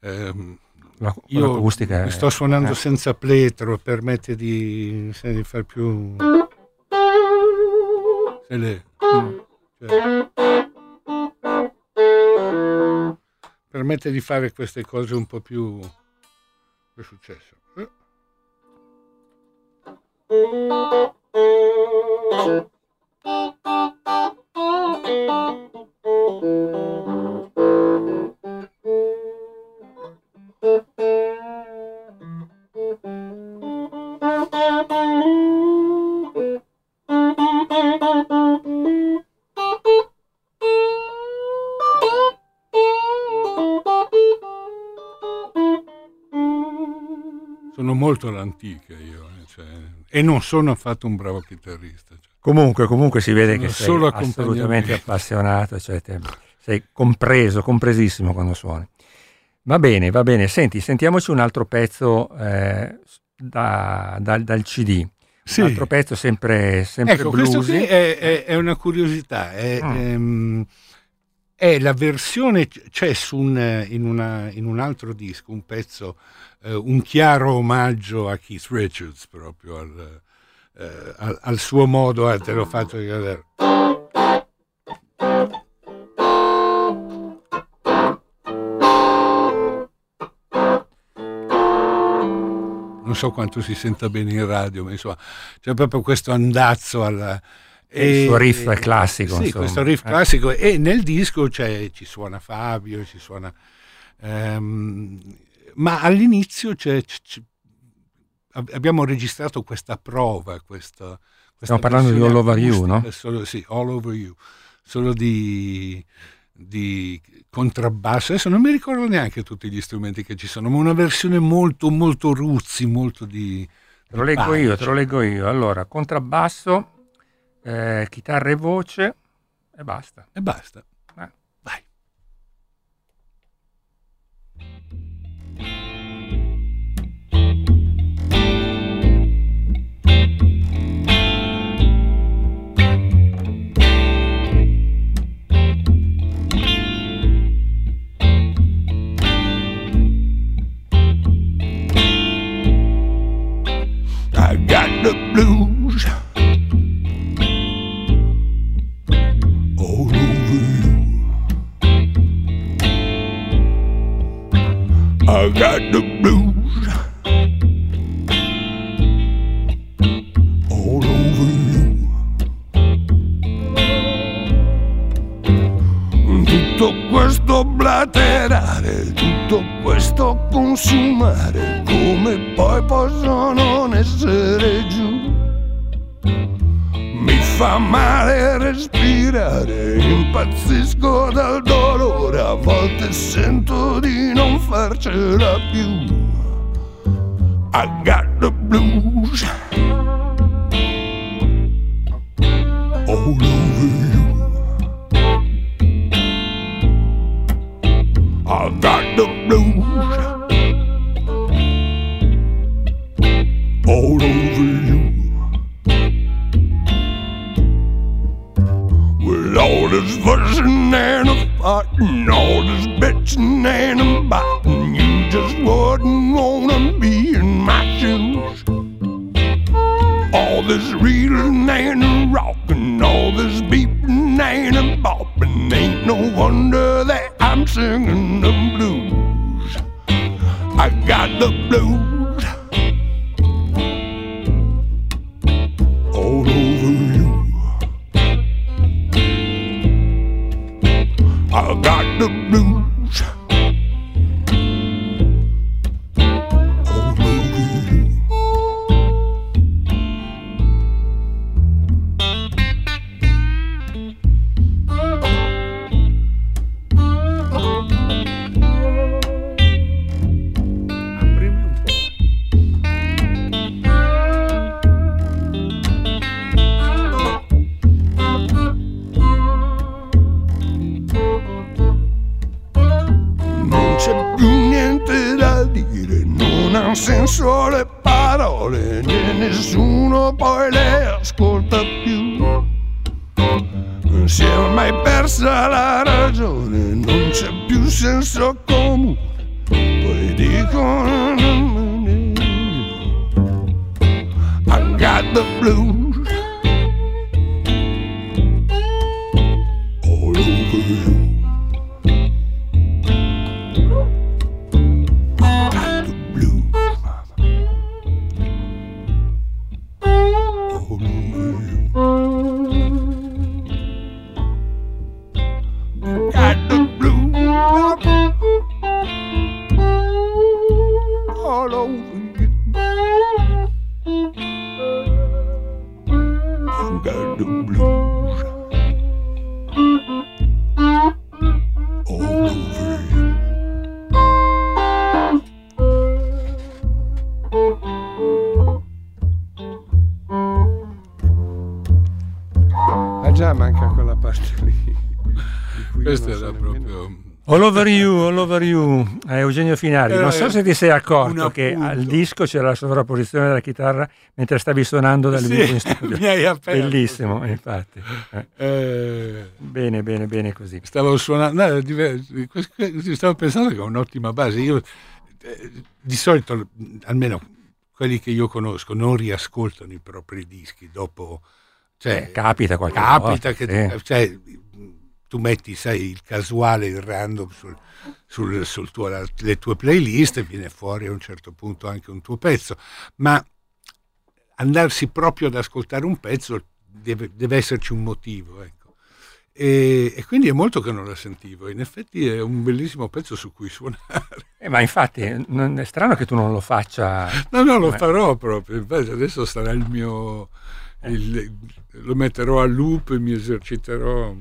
S3: ehm,
S2: La-
S3: io
S2: l'acustica è-
S3: sto suonando
S2: eh.
S3: senza pletro, permette di, sai, di far più... le- cioè, permette di fare queste cose un po' più... È successo? Eh? Sono molto all'antica io, eh, cioè, e non sono affatto un bravo chitarrista. cioè.
S2: Comunque, comunque si vede
S3: Sono
S2: che sei assolutamente appassionato, cioè te- sei compreso, compresissimo quando suoni. Va bene, va bene. Senti, sentiamoci un altro pezzo eh, da- dal, dal CD.
S3: Sì.
S2: Un altro pezzo sempre, sempre
S3: Ecco, questo
S2: bluesy.
S3: qui è, è- è una curiosità. È,
S2: Mm.
S3: ehm, è la versione, c'è su un- in, una- in un altro disco un pezzo, eh, un chiaro omaggio a Keith Richards, proprio al, eh, al- al suo modo. eh, te l'ho fatto vedere. Non so quanto si senta bene in radio, ma insomma, c'è proprio questo andazzo alla,
S2: Il suo riff è classico,
S3: Sì,
S2: insomma.
S3: questo riff classico. E nel disco c'è- ci suona Fabio, ci suona... ehm, ma all'inizio c'è- c'è- c'è- ab- abbiamo registrato questa prova, questa... questa
S2: Stiamo parlando di All Over You, no?
S3: Solo, sì, All Over You. Solo di, di contrabbasso. Adesso non mi ricordo neanche tutti gli strumenti che ci sono, ma una versione molto, molto ruzzi, molto di...
S2: Te lo leggo io, te lo leggo io. Allora, contrabbasso, eh, chitarra e voce e basta.
S3: E basta. Blues all over you. I got the blues all over you. Tutto questo blaterare, questo consumare, come poi posso non essere giù? Mi fa male respirare, impazzisco dal dolore, a volte sento di non farcela più. I got the blues all over
S4: and a fighting, all this bitching and a biting, you just wouldn't wanna be in my shoes. All this reeling and a rocking, all this beeping and a bopping, ain't no wonder that I'm singing the blues. I got the blues nessuno poi le ascolta più. Si è ormai persa la over you,
S2: eh, Eugenio Finari. Non so
S3: Eh,
S2: se ti sei accorto che al disco c'era la sovrapposizione della chitarra mentre stavi suonando dal
S3: Sì,
S2: vivo in studio.
S3: mi hai aperto.
S2: Bellissimo, infatti. Eh,
S3: Eh,
S2: bene, bene, bene così.
S3: stavo suonando, no, stavo pensando che è un'ottima base. Io eh, di solito, almeno quelli che io conosco, non riascoltano i propri dischi dopo. Cioè,
S2: Eh, capita qualche
S3: capita
S2: volta,
S3: che
S2: sì.
S3: cioè, tu metti, sai, il casuale, il random sul, sul- sul tuo, le tue playlist e viene fuori a un certo punto anche un tuo pezzo. Ma andarsi proprio ad ascoltare un pezzo deve, deve esserci un motivo. Ecco. E, e quindi è molto che non la sentivo. In effetti è un bellissimo pezzo su cui suonare.
S2: Eh, ma infatti non- è strano che tu non lo faccia.
S3: No, no, lo farò proprio. Infatti adesso sarà il mio... il- lo metterò a loop e mi eserciterò.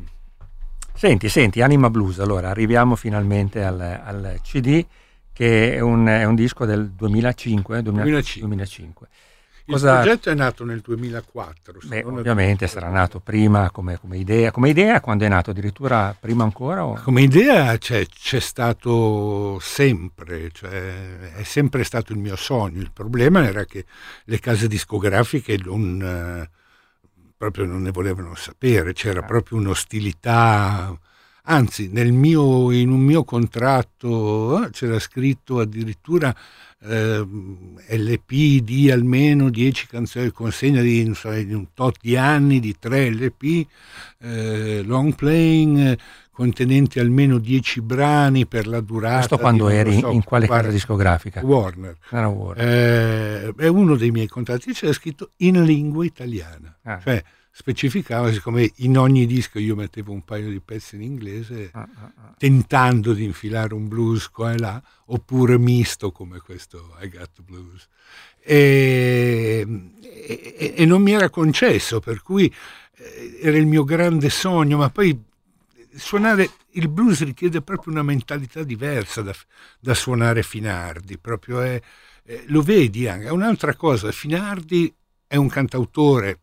S2: Senti, senti, Anima Blues, allora arriviamo finalmente al, al CD che è un, è un disco del 2005. 2000
S3: 2005.
S2: 2005.
S3: Il
S2: Cosa-
S3: progetto è nato nel 2004.
S2: Beh, ovviamente sarà nato prima come, come idea. Come idea quando è nato? Addirittura prima ancora? O...
S3: Come idea c'è, c'è stato sempre, cioè, è sempre stato il mio sogno. Il problema era che le case discografiche non, eh, proprio non ne volevano sapere, c'era proprio un'ostilità. Anzi, nel mio, in un mio contratto eh, c'era scritto addirittura ehm, LP di almeno 10 canzoni, consegna di, so, di un tot di anni, di 3 LP, eh, long playing, contenenti almeno 10 brani per la durata.
S2: Questo
S3: di
S2: quando
S3: lo
S2: eri
S3: so,
S2: in quale casa discografica?
S3: Warner.
S2: Era Warner.
S3: Eh, è uno dei miei contratti, c'era scritto in lingua italiana,
S2: Ah.
S3: cioè specificava, siccome in ogni disco io mettevo un paio di pezzi in inglese,
S2: Ah, ah, ah.
S3: tentando di infilare un blues qua e là, oppure misto come questo I Got Blues. E, e- e non mi era concesso, per cui eh, era il mio grande sogno, ma poi suonare il blues richiede proprio una mentalità diversa da, da suonare Finardi, proprio è, eh, lo vedi anche. È un'altra cosa, Finardi è un cantautore,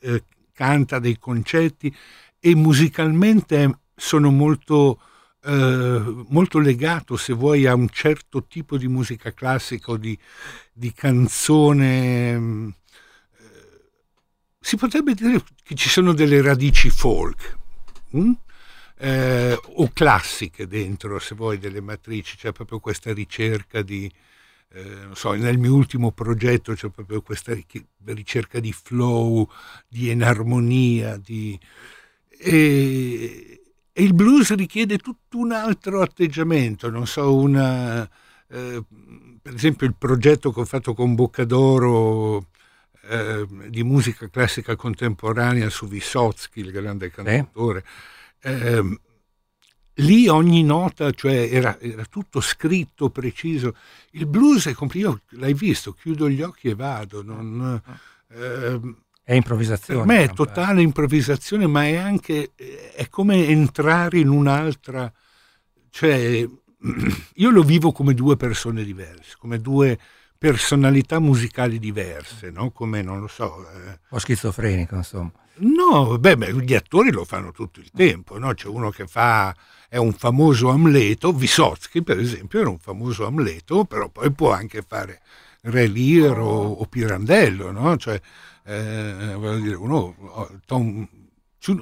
S3: eh, canta dei concetti e musicalmente sono molto eh, molto legato, se vuoi, a un certo tipo di musica classica o di, di canzone. mm, eh, si potrebbe dire che ci sono delle radici folk. mm? Eh, o classiche dentro, se vuoi, delle matrici, c'è proprio questa ricerca di, eh, non so, nel mio ultimo progetto c'è proprio questa ric- ricerca di flow, di enarmonia, di... E, e il blues richiede tutto un altro atteggiamento, non so, una, eh, per esempio il progetto che ho fatto con Boccadoro eh, di musica classica contemporanea su Vysotsky, il grande cantautore, ehm, lì ogni nota, cioè era, era tutto scritto, preciso. Il blues è complicato, l'hai visto, chiudo gli occhi e vado. Non, ehm,
S2: È improvvisazione.
S3: per me è totale improvvisazione, ma è anche è come entrare in un'altra, cioè io lo vivo come due persone diverse, come due personalità musicali diverse, no? Come non lo so. eh,
S2: Un po' schizofrenico, insomma.
S3: No, beh, beh, gli attori lo fanno tutto il tempo, no? C'è uno che fa, è un famoso Amleto, Vysotsky per esempio era un famoso Amleto, però poi può anche fare Re Lear o, o Pirandello, no? Cioè, eh, dire, uno, oh, Tom-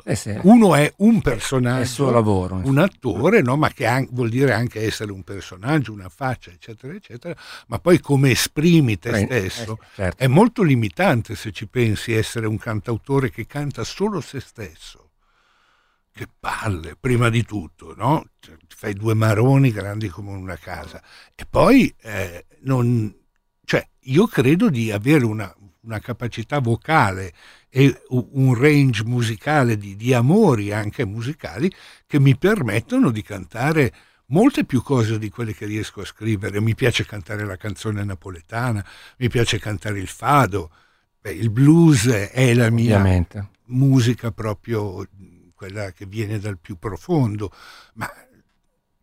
S2: Eh sì,
S3: uno è un
S2: è
S3: personaggio,
S2: suo lavoro.
S3: un attore, no? ma che an- vuol dire anche essere un personaggio, una faccia, eccetera, eccetera, ma poi come esprimi te
S2: Eh,
S3: stesso
S2: eh, certo.
S3: è molto limitante se ci pensi essere un cantautore che canta solo se stesso. Che palle, prima di tutto, no? Cioè, ti fai due maroni grandi come una casa. E poi, eh, non, cioè, io credo di avere una, una capacità vocale e un range musicale di, di amori anche musicali che mi permettono di cantare molte più cose di quelle che riesco a scrivere. Mi piace cantare la canzone napoletana, mi piace cantare il fado. Beh, il blues è la mia
S2: Ovviamente.
S3: musica proprio quella che viene dal più profondo, ma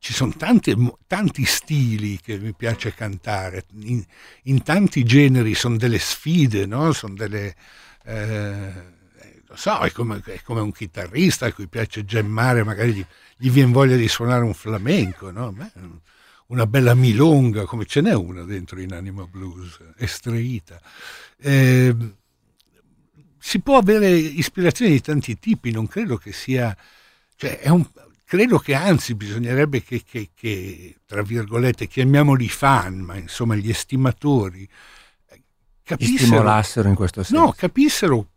S3: ci sono tante, tanti stili che mi piace cantare, in, in tanti generi sono delle sfide, no? sono delle... eh, lo so, è come, è come un chitarrista a cui piace gemmare, magari gli, gli viene voglia di suonare un flamenco, no? Una bella milonga, come ce n'è una dentro in Anima Blues, estreita. Eh, si può avere ispirazioni di tanti tipi, non credo che sia... Cioè è un, credo che anzi bisognerebbe che, che, che, tra virgolette, chiamiamoli fan, ma insomma gli estimatori, eh, capissero...
S2: stimolassero in questo senso.
S3: No, capissero,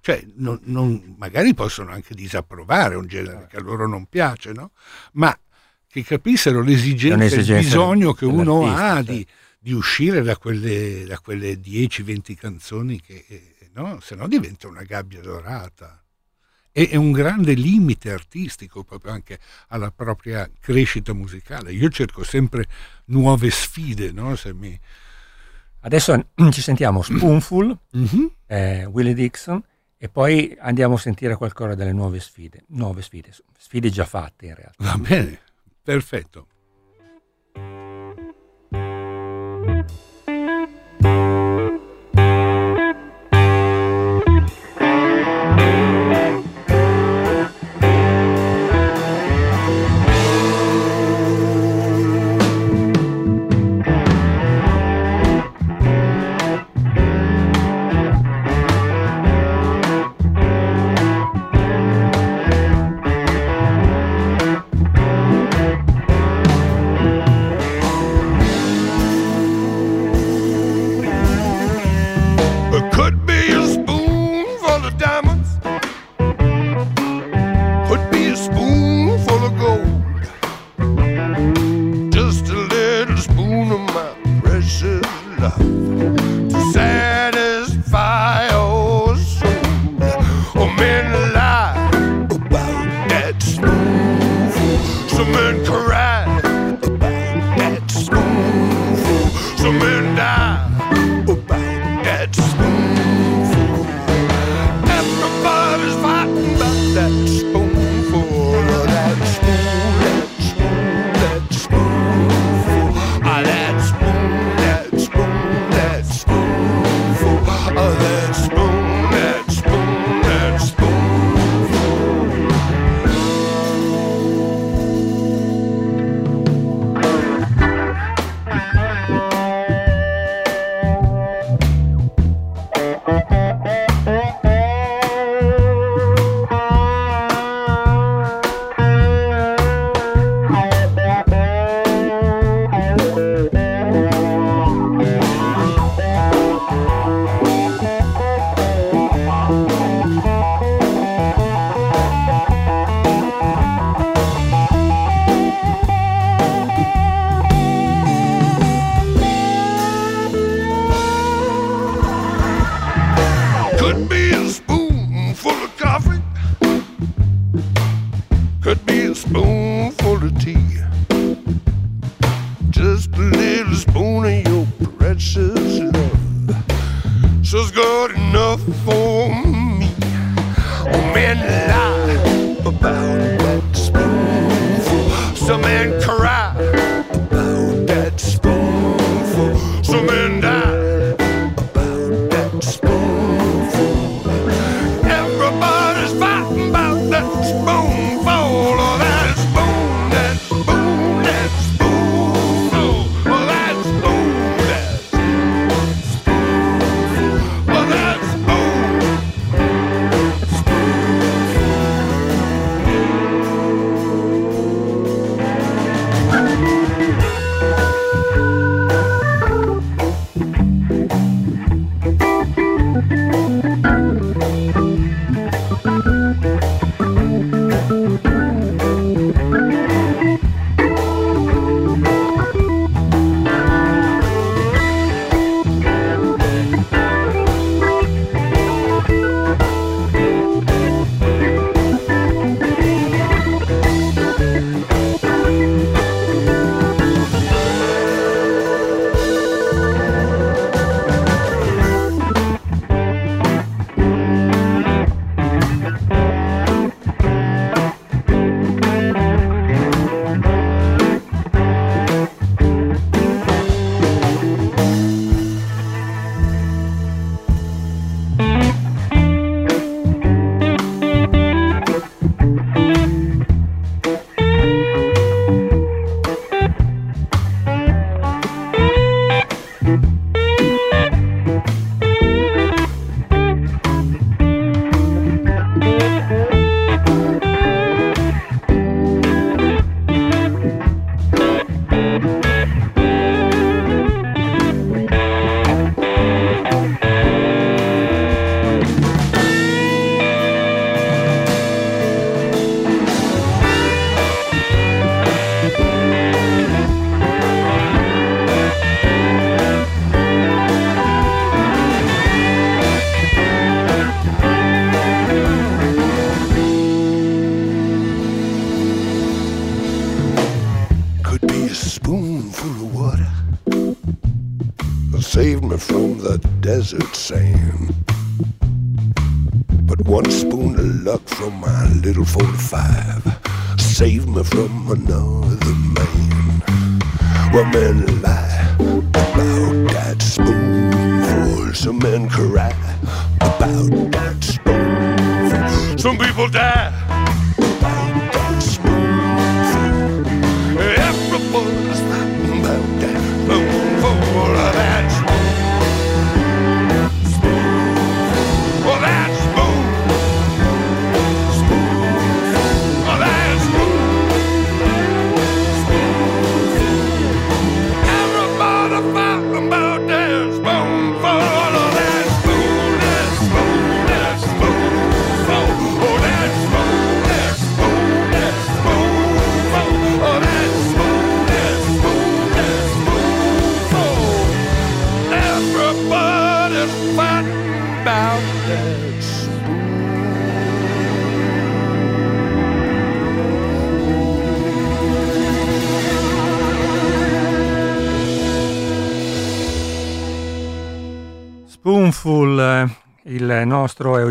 S3: cioè, non- non- magari possono anche disapprovare un genere che a loro non piace, no? Ma che capissero l'esigenza, il bisogno che uno ha
S2: certo.
S3: di, di uscire da quelle, da quelle 10-20 canzoni che, eh, no? Se no diventa una gabbia dorata. E è un grande limite artistico proprio anche alla propria crescita musicale. Io cerco sempre nuove sfide, no? Se mi...
S2: Adesso ci sentiamo Spoonful,
S3: Mhm.
S2: eh, Willie Dixon, e poi andiamo a sentire qualcosa delle nuove sfide. Nuove sfide, sfide già fatte in realtà.
S3: Va bene, perfetto.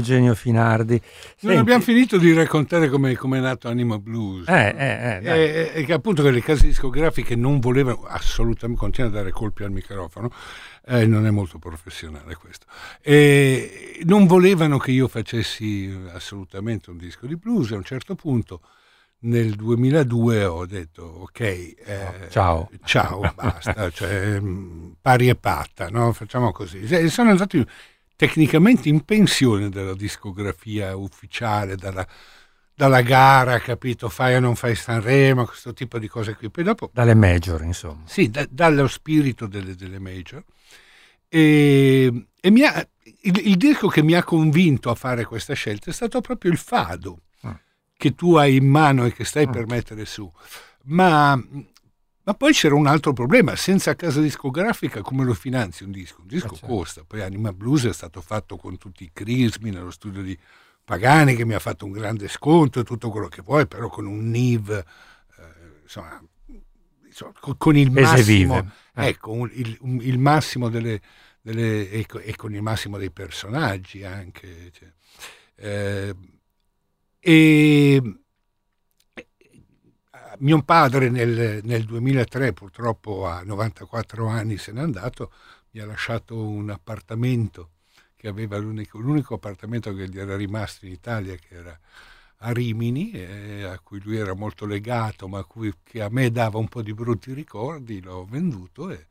S2: Eugenio Finardi.
S3: Non
S2: Senti-
S3: abbiamo finito di raccontare come è nato Anima Blues.
S2: Eh, eh, eh.
S3: E, che appunto che le case discografiche non volevano assolutamente continuare a dare colpi al microfono, eh, non è molto professionale questo, e non volevano che io facessi assolutamente un disco di blues. A un certo punto, nel 2002, ho detto ok, eh,
S2: Ciao.
S3: ciao, basta, cioè, mh, pari e patta, no? facciamo così. E sono andato tecnicamente in pensione dalla discografia ufficiale, dalla, dalla gara, capito? Fai o non fai Sanremo, questo tipo di cose qui. Poi dopo,
S2: Dalle major, insomma.
S3: sì, da- dallo spirito delle, delle major. E, e ha- il, il disco che mi ha convinto a fare questa scelta è stato proprio il Fado,
S2: Ah.
S3: che tu hai in mano e che stai
S2: Ah.
S3: per mettere su. Ma, ma poi c'era un altro problema, senza casa discografica come lo finanzi un disco? Un disco
S2: Eh, certo.
S3: costa, poi Anima Blues è stato fatto con tutti i crismi nello studio di Pagani che mi ha fatto un grande sconto e tutto quello che vuoi, però con un NIV, eh, insomma, insomma, con, il massimo.
S2: Eh.
S3: ecco, un- il, un- il massimo delle, delle- e, co- e con il massimo dei personaggi anche. cioè. Eh, e mio padre nel, nel 2003, purtroppo a 94 anni se n'è andato, mi ha lasciato un appartamento che aveva l'unico, l'unico appartamento che gli era rimasto in Italia, che era a Rimini, eh, a cui lui era molto legato, ma a cui, che a me dava un po' di brutti ricordi, l'ho venduto e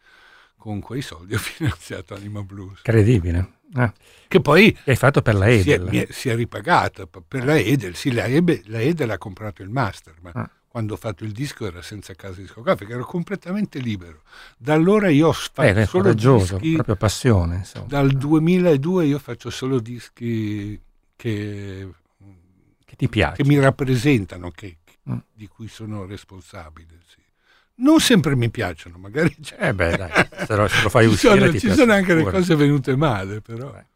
S3: con quei soldi ho finanziato Anima Blues,
S2: Incredibile. Eh,
S3: che poi
S2: che hai fatto per la
S3: si
S2: Edel.
S3: mi è- si è ripagata per la Edel, sì, la, Ebe- la Edel ha comprato il master, ma
S2: Ah.
S3: Quando ho fatto il disco era senza casa discografica, ero completamente libero. Da allora io ho fatto
S2: Eh, è
S3: solo
S2: coraggioso,
S3: dischi,
S2: proprio passione. Insomma.
S3: dal 2002 io faccio solo dischi che,
S2: Che ti piace.
S3: che mi rappresentano, che-
S2: Mm.
S3: di cui sono responsabile. sì. Non sempre mi piacciono, magari
S2: Eh beh, dai, se lo, se lo fai
S3: ci
S2: uscire
S3: sono,
S2: ti
S3: ci sono anche le
S2: sicuro.
S3: cose venute male, però.
S2: Beh.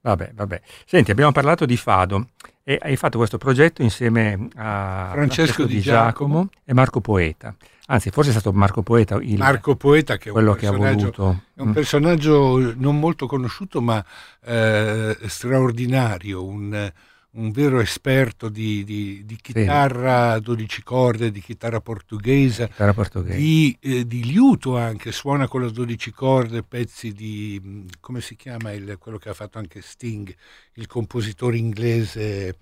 S2: Vabbè, vabbè. Senti, abbiamo parlato di Fado e hai fatto questo progetto insieme a
S3: Francesco Di Giacomo.
S2: e Marco Poeta. Anzi, forse è stato Marco Poeta il,
S3: Marco Poeta, che è un
S2: quello che ha
S3: personaggio
S2: voluto.
S3: È un
S2: Mm.
S3: personaggio non molto conosciuto, ma eh, straordinario, un, un vero esperto di, di- di chitarra a 12 corde, di chitarra portoghese,
S2: Chitarra portoghese.
S3: di, eh, di liuto anche, suona con le 12 corde pezzi di, come si chiama il- quello che ha fatto anche Sting, il compositore inglese,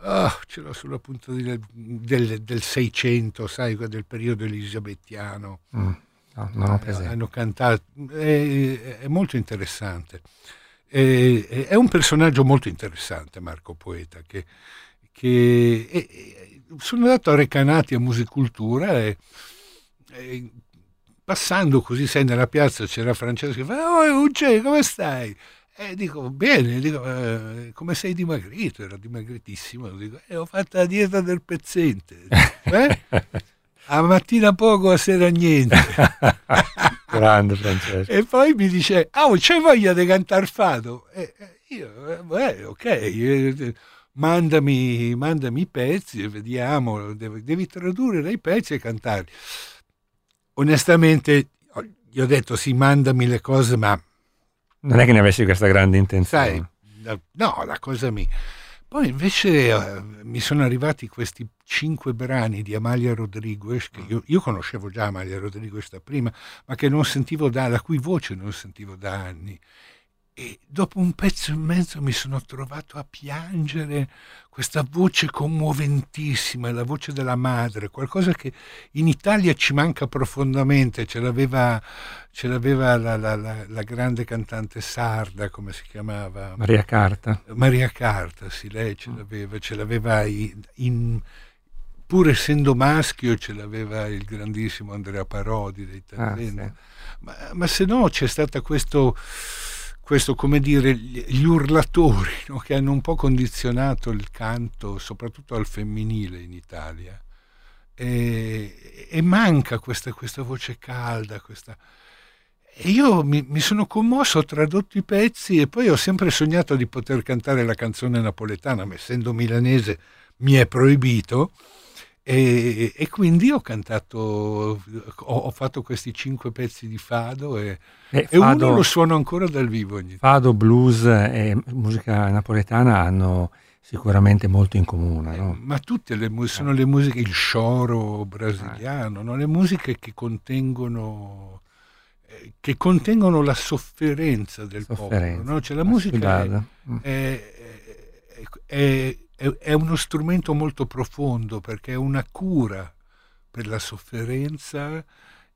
S3: ah, ce l'ho sulla punta di- del, del 600, sai, del periodo elisabettiano.
S2: Mm. No, non ho
S3: Eh,
S2: presente.
S3: hanno cantato, è, è molto interessante. È, è un personaggio molto interessante, Marco Poeta, che, che e- e- sono andato a Recanati a Musicultura e, e passando così, sai, nella piazza c'era Francesco che fa, oh, Ucce, come stai? E dico, bene, dico, "Eh, come sei dimagrito? Era dimagritissimo. Dico, "Eh, ho fatto la dieta del pezzente. Eh? A mattina poco, a sera niente.
S2: Grande Francesco.
S3: E poi mi dice, ah, oh, c'hai voglia di cantare fado? E io, eh, beh, ok, eh, mandami, mandami i pezzi vediamo, devi, devi tradurre dei pezzi e cantarli. Onestamente, gli ho detto, sì, mandami le cose, ma
S2: Non è che ne avessi questa grande intenzione.
S3: sai, no, la cosa mi... Poi invece eh, mi sono arrivati questi cinque brani di Amalia Rodriguez, che io, io conoscevo già Amalia Rodriguez da prima, ma che non sentivo da, la cui voce non sentivo da anni. E dopo un pezzo e mezzo mi sono trovato a piangere questa voce commoventissima, la voce della madre, qualcosa che in Italia ci manca profondamente, ce l'aveva, ce l'aveva la, la- la- la grande cantante sarda, come si chiamava?
S2: Maria Carta.
S3: Maria Carta, sì, lei ce l'aveva, ce l'aveva in, pur essendo maschio, ce l'aveva il grandissimo Andrea Parodi dei
S2: Ah,
S3: Terreno.
S2: sì.
S3: ma, ma se no c'è stato questo, questo, come dire, gli urlatori no, che hanno un po' condizionato il canto, soprattutto al femminile in Italia. E, e manca questa, questa voce calda, questa... E io mi, mi sono commosso, ho tradotto i pezzi e poi ho sempre sognato di poter cantare la canzone napoletana, ma essendo milanese mi è proibito. E, e quindi ho cantato, ho, ho fatto questi cinque pezzi di fado e,
S2: E
S3: e uno
S2: Fado,
S3: lo suono ancora dal vivo.
S2: Fado, blues e musica napoletana hanno sicuramente molto in comune. no?
S3: Ma tutte le musiche, sono le musiche, il scioro brasiliano, no? le musiche che contengono, eh, che contengono la sofferenza del
S2: Sofferenza,
S3: popolo. no? Cioè, la musica è.
S2: Mm.
S3: è- è- è- è uno strumento molto profondo perché è una cura per la sofferenza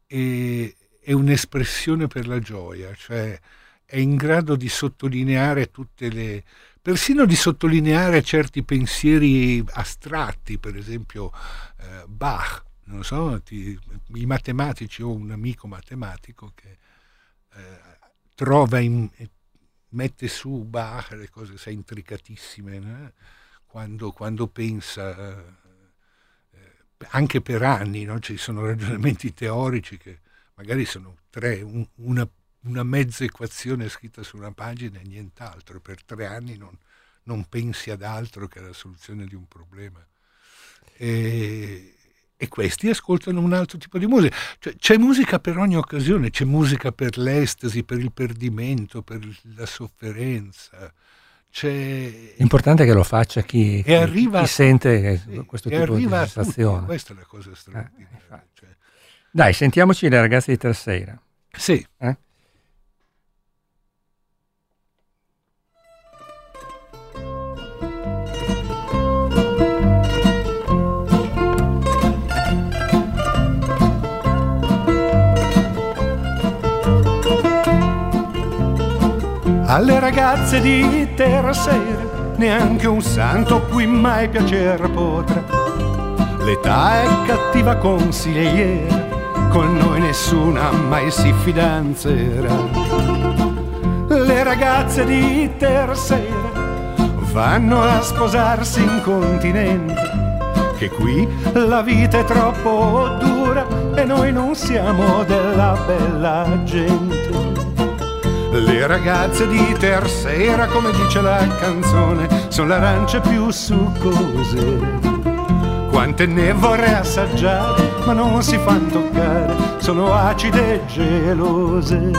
S3: e è un'espressione per la gioia, cioè è in grado di sottolineare tutte le persino di sottolineare certi pensieri astratti, per esempio eh, Bach, non so, ti- i matematici, ho un amico matematico che eh, trova in, mette su Bach le cose sai, intricatissime no? Quando, quando pensa eh, anche per anni no? ci sono ragionamenti teorici che magari sono tre un- una, una mezza equazione scritta su una pagina e nient'altro per tre anni non, non pensi ad altro che alla soluzione di un problema e,
S5: e questi ascoltano un altro tipo di musica. Cioè, c'è musica per ogni occasione, c'è musica per l'estasi, per il perdimento, per la sofferenza. C'è...
S2: L'importante è che lo faccia chi, chi,
S5: arriva,
S2: chi sente
S5: sì,
S2: questo tipo di sensazione.
S5: Questa è la cosa straordinaria.
S2: Eh,
S5: cioè.
S2: Dai, sentiamoci le ragazze di Terceira.
S5: Sì.
S2: Eh?
S3: Alle ragazze di terra neanche un santo qui mai piacer potrà. L'età è cattiva consigliera, con noi nessuna mai si fidanzerà. Le ragazze di terra vanno a sposarsi in continente, che qui la vita è troppo dura e noi non siamo della bella gente. Le ragazze di Tersera, come dice la canzone, sono le arance più succose. Quante ne vorrei assaggiare, ma non si fanno toccare, sono acide e gelose.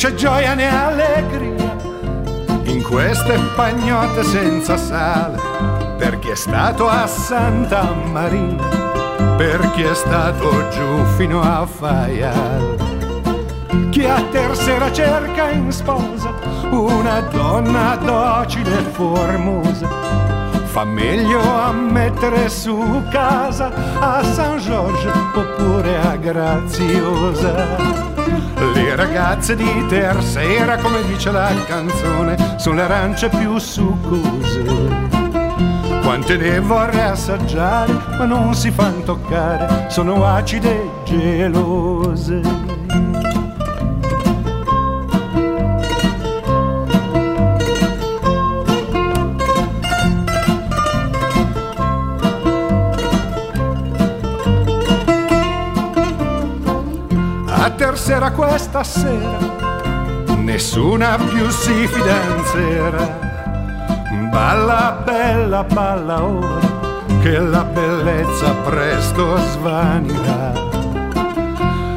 S3: C'è gioia né allegria in queste pagnotte senza sale per chi è stato a Santa Marina, per chi è stato giù fino a Faial. Chi a tersera cerca in sposa una donna docile e formosa, fa meglio a mettere su casa a San Giorgio oppure a Graziosa. Le ragazze di Tersera, come dice la canzone, sono le arance più succose. Quante ne vorrei assaggiare, ma non si fanno toccare, sono acide e gelose. Tersera questa sera, nessuna più si fidanzerà. Balla bella, balla ora, che la bellezza presto svanirà.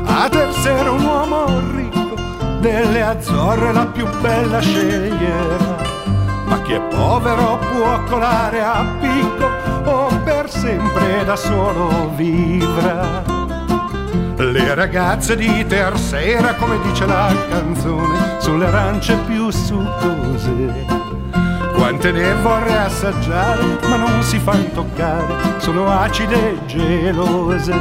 S3: A tersera un uomo ricco, delle azzorre la più bella sceglierà. Ma chi è povero può colare a picco o per sempre da solo vivrà. Le ragazze di Tersera, come dice la canzone, sono le arance più succose. Quante ne vorrei assaggiare, ma non si fanno toccare, sono acide e gelose.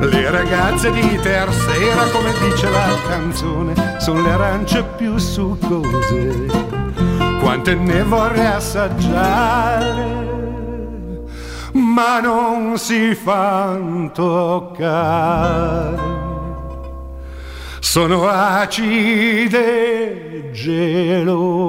S3: Le ragazze di Tersera, come dice la canzone, sono le arance più succose. Quante ne vorrei assaggiare, ma non si fan toccare. Sono acide gelose.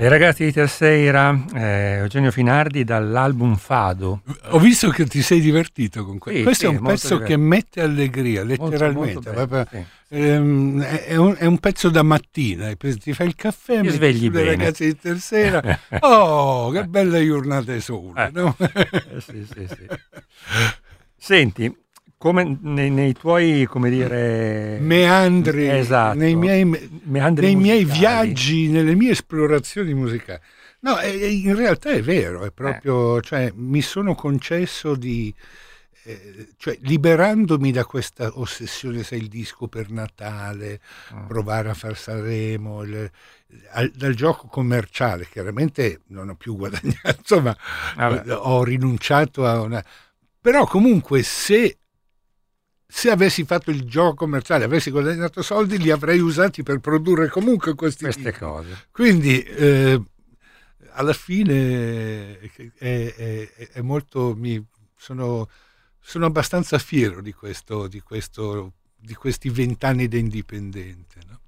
S2: Le ragazze di Terceira, eh, Eugenio Finardi dall'album Fado.
S5: Ho visto che ti sei divertito con questo.
S2: Sì,
S5: questo
S2: sì,
S5: è un
S2: molto
S5: pezzo che mette allegria,
S2: Molto,
S5: letteralmente.
S2: molto bello,
S5: Proprio,
S2: sì.
S5: ehm, è, un, è un pezzo da mattina, ti fai il caffè,
S2: Ti svegli
S5: su le
S2: bene.
S5: ragazze di Tersera. Oh, che bella giornata di sole,
S2: Eh.
S5: no?
S2: Eh, sì, sì, sì. Senti, come nei, nei tuoi, come dire...
S5: meandri
S2: Esatto.
S5: nei miei,
S2: meandri
S5: nei miei viaggi, nelle mie esplorazioni musicali. No, è- è- in realtà è vero, è proprio,
S2: Eh.
S5: cioè, mi sono concesso di, eh, cioè, liberandomi da questa ossessione, sai, il disco per Natale,
S2: Mm.
S5: provare a far Sanremo, il- al- dal gioco commerciale, chiaramente non ho più guadagnato, insomma,
S2: Vabbè.
S5: ho rinunciato a una... Però comunque se se avessi fatto il gioco commerciale, avessi guadagnato soldi, li avrei usati per produrre comunque questi
S2: queste
S5: dischi.
S2: cose.
S5: Quindi eh, alla fine è, è- è- molto mi sono
S3: sono abbastanza fiero di, questo, di, questo, di questi vent'anni da indipendente. No?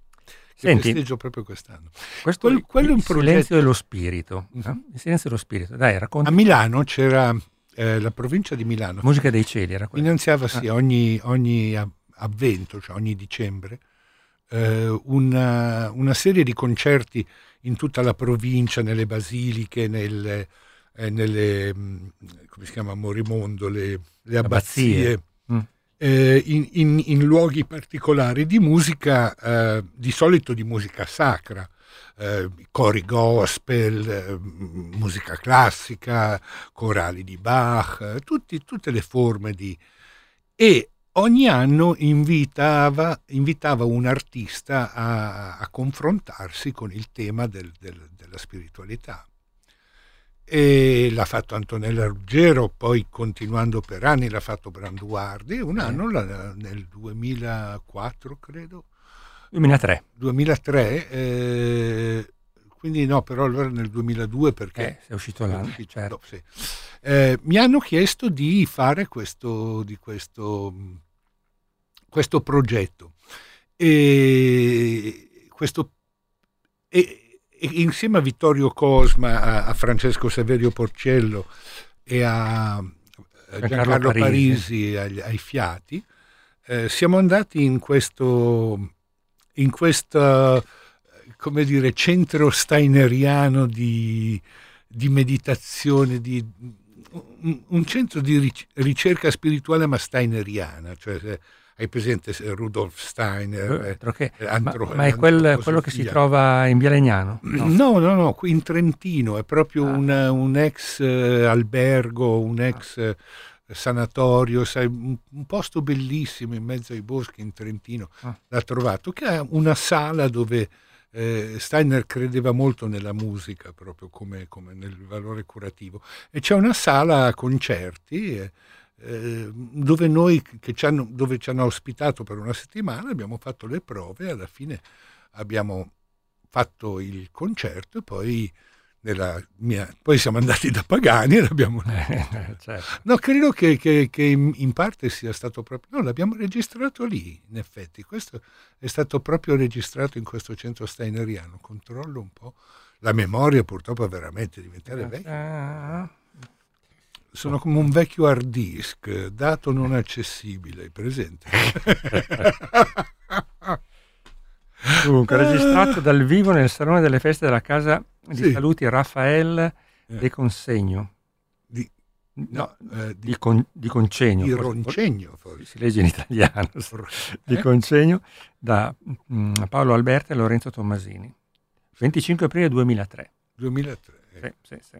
S2: Senti,
S3: festeggio proprio quest'anno.
S2: Questo
S3: Quel- quello è un
S2: il
S3: progetto-
S2: silenzio dello spirito.
S3: Mhm.
S2: no? Il silenzio dello spirito. Dai,
S3: A
S2: racconta.
S3: Milano c'era eh, la provincia di Milano.
S2: Musica dei cieli era quella.
S3: Finanziava sì, ogni, ogni av- avvento, cioè ogni dicembre, eh, una, una serie di concerti in tutta la provincia, nelle basiliche, nelle, eh, nelle mh, come si chiama, Morimondo, le, le abbazie,
S2: Abbazie. Mm.
S3: eh, in, in- in luoghi particolari di musica, eh, di solito di musica sacra, eh, cori gospel, eh, musica classica, corali di Bach, tutti- tutte le forme di... E ogni anno invitava, invitava un artista a, a confrontarsi con il tema del- del- della spiritualità. E l'ha fatto Antonella Ruggero, poi continuando per anni l'ha fatto Branduardi, un
S2: Eh.
S3: anno, la- nel 2004 credo,
S2: 2003.
S3: 2003, eh, quindi no, però allora nel 2002 perché...
S2: Eh, è uscito l'anno,
S3: uscito
S2: certo.
S3: sì. Eh, mi hanno chiesto di fare questo, di questo, questo progetto. E, questo, e- e insieme a Vittorio Cosma, a, a Francesco Saverio Porcello e a, a Giancarlo
S2: Parisi.
S3: Parisi, agli- ai Fiati, eh, siamo andati in questo, in questo come dire, centro steineriano di, di meditazione, di, un, centro di ric- ricerca spirituale ma steineriana, cioè hai presente se- Rudolf Steiner?
S2: Eh,
S3: eh,
S2: altro che-
S3: eh,
S2: ma,
S3: antro-
S2: ma è quel- quello che si trova in Via Legnano? No.
S3: No, no, no, qui in Trentino è proprio
S2: Ah.
S3: un, un ex eh, albergo, un ex eh, sanatorio, sai, un, un posto bellissimo in mezzo ai boschi in Trentino.
S2: Ah.
S3: L'ha trovato, che ha una sala dove eh, Steiner credeva molto nella musica, proprio come, come nel valore curativo. E c'è una sala a concerti. eh, eh, dove noi che ci hanno, dove ci hanno ospitato per una settimana abbiamo fatto le prove e alla fine abbiamo fatto il concerto e poi, mia, poi siamo andati da Pagani e l'abbiamo...
S2: Eh, certo.
S3: No, credo che, che- che in, parte sia stato proprio... No, l'abbiamo registrato lì, in effetti. Questo è stato proprio registrato in questo centro steineriano. Controllo un po'. La memoria purtroppo è veramente diventare vecchia.
S2: Ah,
S3: Sono come un vecchio hard disk, dato non accessibile, presente?
S2: Dunque, registrato dal vivo nel Salone delle Feste della Casa di
S3: Sì.
S2: Saluti Raffaele
S3: Eh.
S2: De Consegno.
S3: Di,
S2: No,
S3: no, eh, di,
S2: di, con- di Concegno.
S3: di Roncegno, forse.
S2: Si legge in italiano. Di
S3: Eh?
S2: Concegno da mm, Paolo Alberti e Lorenzo Tommasini. 25 aprile 2003.
S3: 2003.
S2: Sì, sì, sì.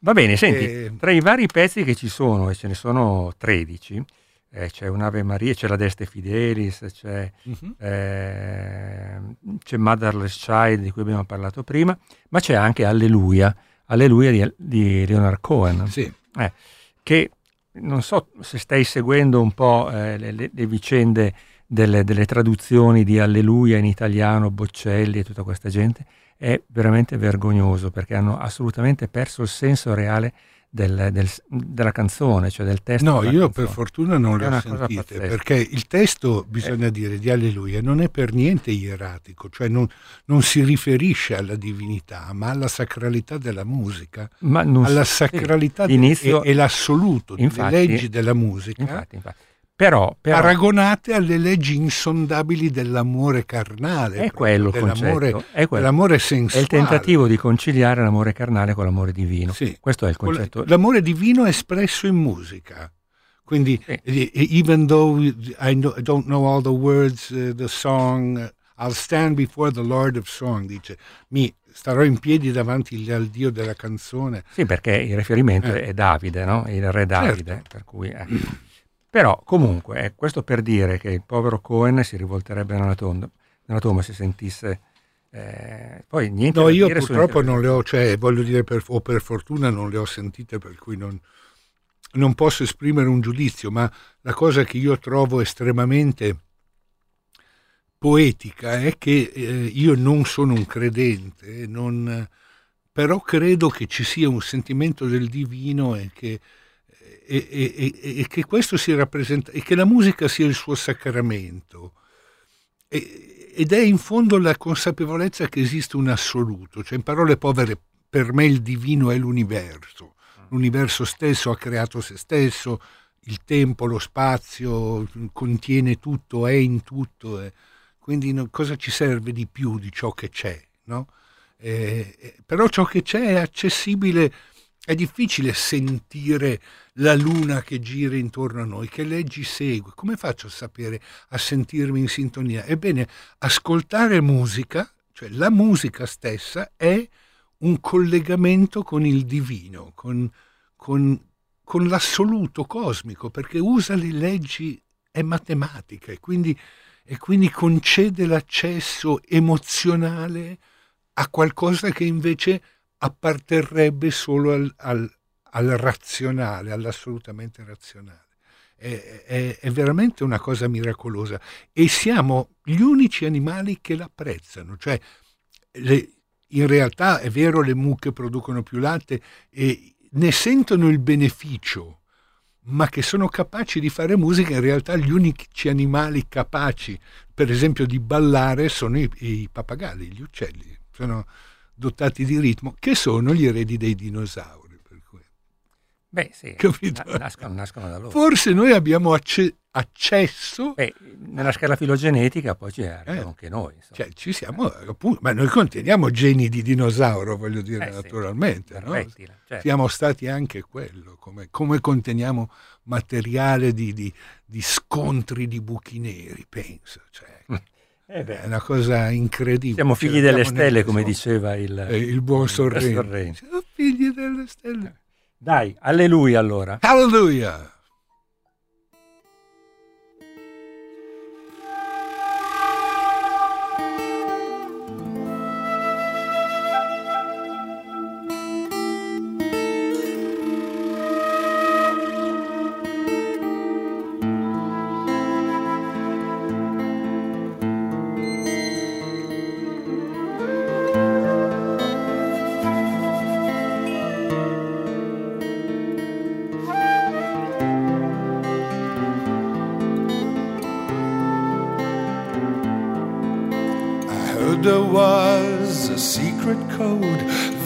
S2: Va bene, senti,
S3: Eh,
S2: tra i vari pezzi che ci sono, e ce ne sono 13, eh, c'è un'Ave Maria, c'è la Deste Fidelis, c'è,
S3: mhm.
S2: eh, c'è Motherless Child di cui abbiamo parlato prima, ma c'è anche Alleluia, Alleluia di, di Leonard Cohen,
S3: Sì,
S2: che non so se stai seguendo un po' eh, le, le- le vicende delle, delle traduzioni di Alleluia in italiano, Boccelli e tutta questa gente, è veramente vergognoso perché hanno assolutamente perso il senso reale del- del- della canzone, cioè del testo.
S3: no, io
S2: canzone.
S3: per fortuna non le ho sentite.
S2: Eh.
S3: perché il testo, bisogna dire, di Alleluia non è per niente ieratico, cioè non, non si riferisce alla divinità, ma alla sacralità della musica,
S2: Ma non
S3: alla
S2: so- sì,
S3: sacralità de- e, e l'assoluto
S2: Infatti-
S3: delle leggi della musica,
S2: Infatti, infatti. Però, però
S3: paragonate alle leggi insondabili dell'amore carnale,
S2: è quello il concetto, è, quello.
S3: dell'amore
S2: È
S3: sensuale.
S2: il tentativo di conciliare l'amore carnale con l'amore divino.
S3: Sì.
S2: Questo è il
S3: Con-
S2: concetto.
S3: L'amore divino è espresso in musica. Quindi,
S2: Sì.
S3: eh, even though I, don't know all the words, uh, the song, I'll stand before the Lord of Song, dice, mi starò in piedi davanti al Dio della canzone.
S2: Sì, perché il riferimento
S3: Eh.
S2: è Davide, no? il re Davide.
S3: Certo.
S2: Per cui, eh. Però comunque, eh, questo per dire che il povero Cohen si rivolterebbe nella tomba, nella tomba se sentisse... eh, poi niente
S3: No, io purtroppo non le ho, cioè, voglio dire, per, o per fortuna non le ho sentite, per cui non, non posso esprimere un giudizio, ma la cosa che io trovo estremamente poetica è che eh, io non sono un credente, non, però credo che ci sia un sentimento del divino e che, e, e, e, che questo si rappresenta e che la musica sia il suo sacramento e, ed è in fondo la consapevolezza che esiste un assoluto, cioè in parole povere per me il divino è l'universo, l'universo stesso ha creato se stesso, il tempo, lo spazio, contiene tutto, è in tutto, è, quindi no, cosa ci serve di più di ciò che c'è? No? Eh, eh, però ciò che c'è è accessibile, è difficile sentire la luna che gira intorno a noi, che leggi segue. Come faccio a sapere, a sentirmi in sintonia? Ebbene, ascoltare musica, cioè la musica stessa, è un collegamento con il divino, con, con, con l'assoluto cosmico, perché usa le leggi, è matematica e quindi, e quindi concede l'accesso emozionale a qualcosa che invece apparterrebbe solo al, al, al razionale, all'assolutamente razionale. È, è, è, veramente una cosa miracolosa e siamo gli unici animali che l'apprezzano, cioè le, in realtà è vero le mucche producono più latte e ne sentono il beneficio, ma che sono capaci di fare musica, in realtà gli unici animali capaci, per esempio, di ballare sono i, i pappagalli, gli uccelli, sono dotati di ritmo, che sono gli eredi dei dinosauri.
S2: Beh, sì, nascono, nascono, da loro.
S3: Forse noi abbiamo acce- accesso.
S2: Beh, nella scala filogenetica poi ci arriviamo eh, anche noi.
S3: Cioè, ci siamo, appunto, ma noi conteniamo geni di dinosauro, voglio dire, eh, naturalmente. Sì, no? certo. Siamo stati anche quello, come, come conteniamo materiale di, di, di, scontri di buchi neri, penso. Cioè, eh è una cosa incredibile.
S2: Siamo figli delle stelle, come diceva il,
S3: eh, il buon Sorrento. Siamo figli delle stelle.
S2: Dai, alleluia allora.
S3: Alleluia.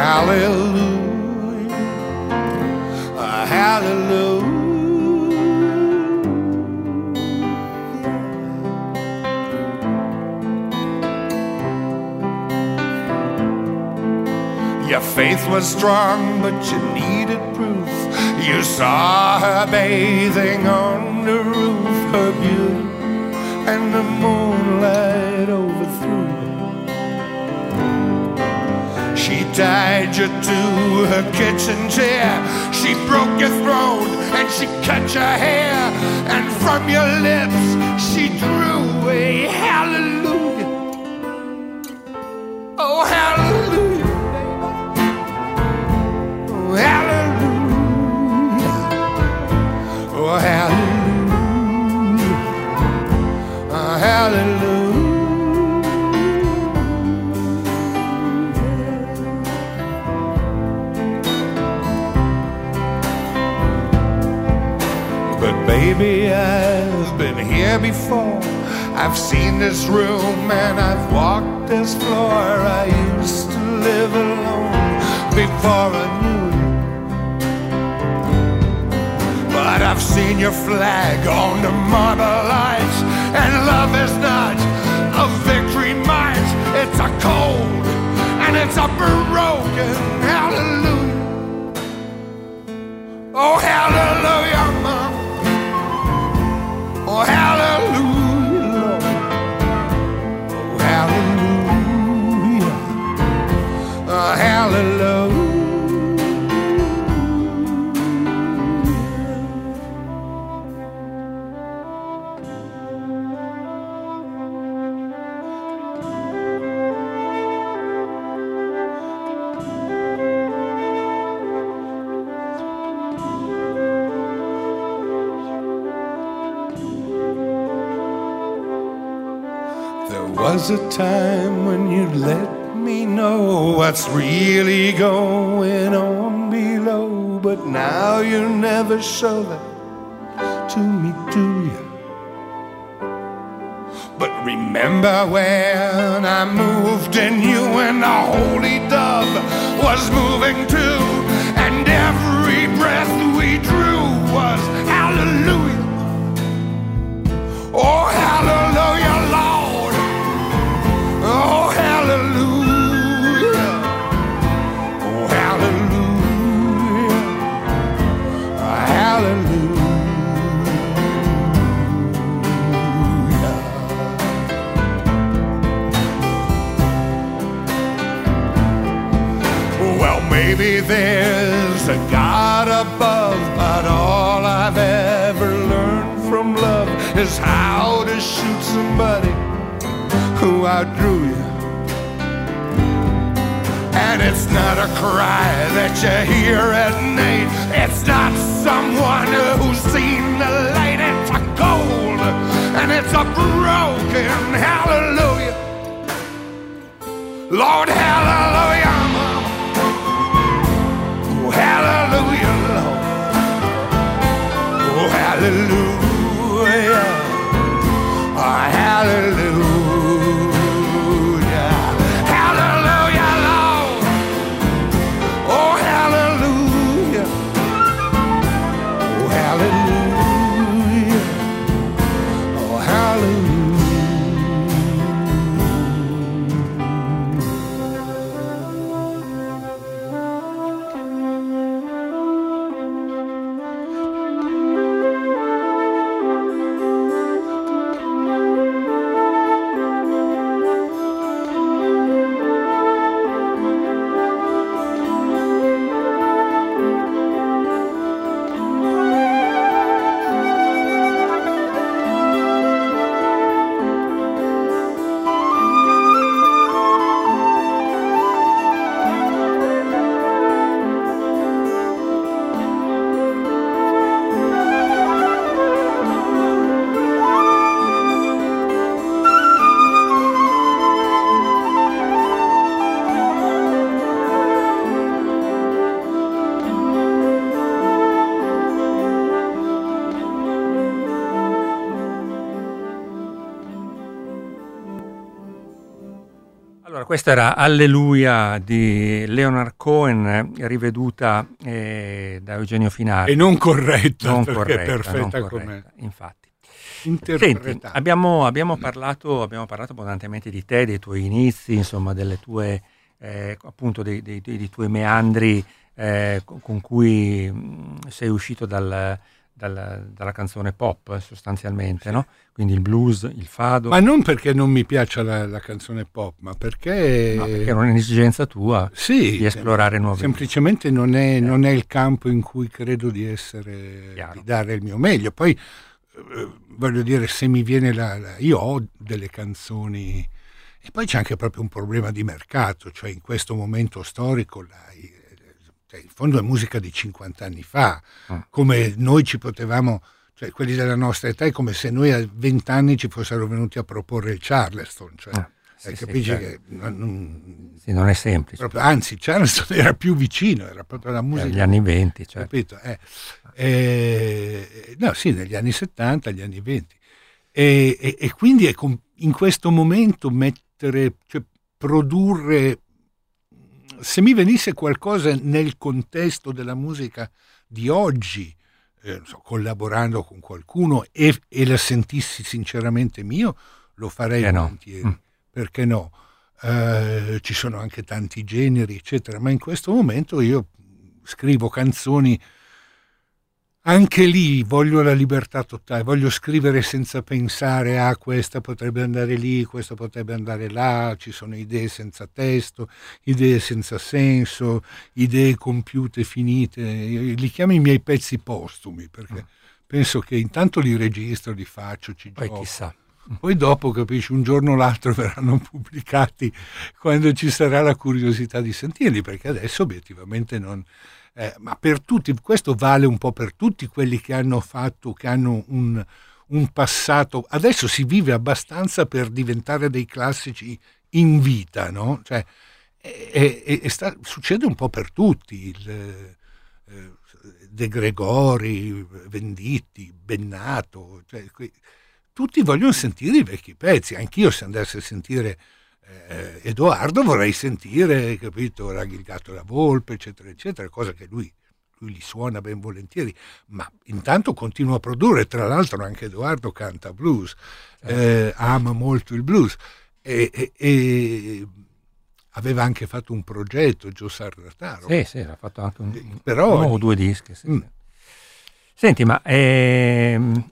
S4: Hallelujah. Uh, hallelujah. Your faith was strong, but you needed proof. You saw her bathing on the roof, her beauty and the moonlight tied you to her kitchen chair. She broke your throat and she cut your hair. And from your lips she drew a hallelujah. Oh, hallelujah. Before. I've seen this room and I've walked this floor. I used to live alone before I knew you. But I've seen your flag on the marble lights, and love is not a victory march. It's a cold and it's a broken hallelujah. Oh, hallelujah. hallelujah. There was a time when you let me know what's really going on below, but now you never show that to me, do you? But remember when I moved in you and the holy dove was moving too, and every breath we drew was hallelujah. Oh, hallelujah, Lord. Oh, hallelujah. Maybe there's a God above, but all I've ever learned from love is how to shoot somebody who outdrew you. And it's not a cry that you hear at night. It's not someone who's seen the light. It's a gold, and it's a broken hallelujah. Lord, hallelujah.
S2: Questa era Alleluia di Leonard Cohen, riveduta eh, da Eugenio Finari.
S3: E non corretta,
S2: non corretta,
S3: perfetta
S2: non corretta, infatti. Senti, abbiamo, abbiamo parlato, abbiamo parlato abbondantemente di te, dei tuoi inizi, insomma, delle tue, eh, appunto, dei, dei- dei tuoi meandri eh, con cui mh, sei uscito dal- dal- dalla canzone pop, sostanzialmente, no? Quindi il blues, il fado,
S3: Ma non perché non mi piaccia la, la canzone pop, ma perché...
S2: no, perché era un'esigenza tua
S3: Sì,
S2: di esplorare nuovi
S3: semplicemente non è, non è il campo in cui credo di essere,
S2: Chiaro.
S3: di dare il mio meglio. Poi, eh, voglio dire, se mi viene la, la- Io ho delle canzoni... E poi c'è anche proprio un problema di mercato, cioè in questo momento storico la- cioè, in fondo è musica di 50 anni fa,
S2: Ah.
S3: come noi ci potevamo, cioè quelli della nostra età è come se noi a 20 anni ci fossero venuti a proporre il Charleston, cioè,
S2: Ah, sì,
S3: eh,
S2: sì,
S3: capisci
S2: certo.
S3: che non-
S2: Sì, non è semplice.
S3: proprio- anzi Charleston era più vicino, era proprio la musica.
S2: Negli anni 20, cioè.
S3: Capito? Eh, eh, no, sì, negli anni 70, negli anni 20. E, e- e quindi in questo momento mettere, cioè produrre, se mi venisse qualcosa nel contesto della musica di oggi, eh, non so, collaborando con qualcuno e, e la sentissi sinceramente mio, lo farei
S2: no?
S3: volentieri.
S2: Mm.
S3: Perché no? Eh, ci sono anche tanti generi, eccetera, ma in questo momento io scrivo canzoni anche lì voglio la libertà totale, voglio scrivere senza pensare a questa potrebbe andare lì, questa potrebbe andare là, ci sono idee senza testo, idee senza senso, idee compiute, finite, Io li chiamo i miei pezzi postumi perché penso che intanto li registro, li faccio, ci
S2: Poi
S3: gioco.
S2: chissà.
S3: Poi dopo, capisci, un giorno o l'altro verranno pubblicati quando ci sarà la curiosità di sentirli, perché adesso obiettivamente non... eh, ma per tutti, questo vale un po' per tutti quelli che hanno fatto, che hanno un, un passato, adesso si vive abbastanza per diventare dei classici in vita, no? Cioè, e, e, e sta, succede un po' per tutti, il, eh, De Gregori, Venditti, Bennato, cioè, que, tutti vogliono sentire i vecchi pezzi, anch'io se andassi a sentire eh, Edoardo vorrei sentire, capito, Raghi il gatto e la volpe, eccetera, eccetera, cosa che lui lui li suona ben volentieri, ma intanto continua a produrre, tra l'altro anche Edoardo canta blues, eh, ama molto il blues e, e, e, aveva anche fatto un progetto, Gio Sardataro.
S2: Sì, sì, ha fatto anche un,
S3: eh, Però,
S2: uno o due dischi. Sì. Mm. Senti, ma ehm,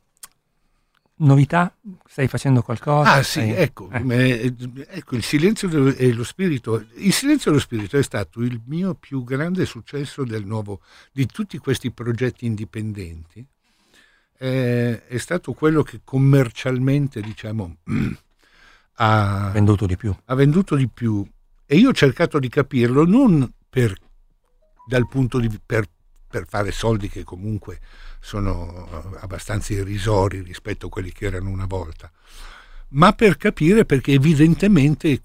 S2: novità? Stai facendo qualcosa?
S3: Ah sì,
S2: Stai...
S3: ecco, eh. ecco, il silenzio e lo spirito. Il silenzio e lo spirito è stato il mio più grande successo del nuovo, di tutti questi progetti indipendenti. Eh, è stato quello che commercialmente, diciamo,
S2: ha venduto di più.
S3: Ha venduto di più. E io ho cercato di capirlo non per, dal punto di, per, per fare soldi che comunque sono abbastanza irrisori rispetto a quelli che erano una volta, ma per capire perché evidentemente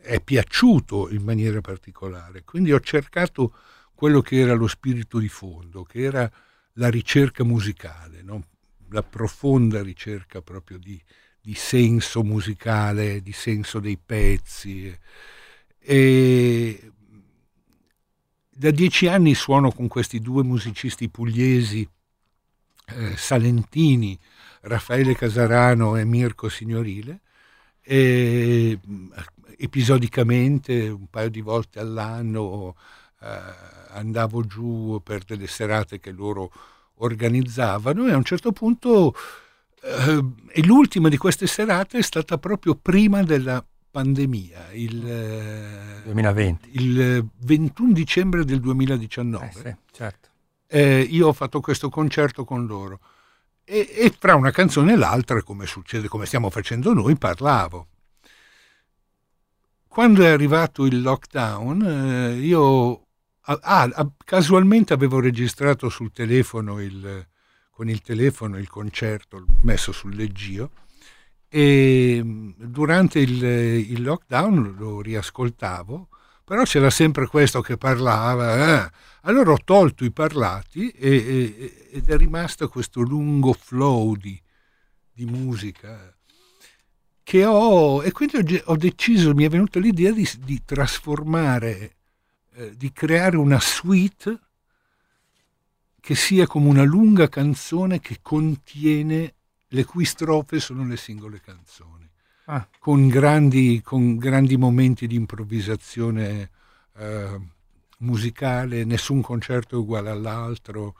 S3: è piaciuto in maniera particolare. Quindi ho cercato quello che era lo spirito di fondo, che era la ricerca musicale, no? la profonda ricerca proprio di, di, senso musicale, di senso dei pezzi. E da dieci anni suono con questi due musicisti pugliesi eh, salentini, Raffaele Casarano e Mirko Signorile, e mm, episodicamente un paio di volte all'anno eh, andavo giù per delle serate che loro organizzavano e a un certo punto eh, e l'ultima di queste serate è stata proprio prima della pandemia, il,
S2: 2020.
S3: il 21 dicembre del 2019.
S2: Eh sì, certo
S3: eh, io ho fatto questo concerto con loro e, e, fra una canzone e l'altra, come succede, come stiamo facendo noi, parlavo. Quando è arrivato il lockdown, eh, io ah, casualmente avevo registrato sul telefono il, con il telefono il concerto messo sul leggio e durante il, il lockdown lo riascoltavo però c'era sempre questo che parlava. Eh. Allora ho tolto i parlati e, e, ed è rimasto questo lungo flow di, di musica che ho, e quindi ho, ho, deciso, mi è venuta l'idea di, di trasformare, eh, di creare una suite che sia come una lunga canzone che contiene le cui strofe sono le singole canzoni ah. con, grandi, con, grandi, momenti di improvvisazione eh, musicale, nessun concerto è uguale all'altro.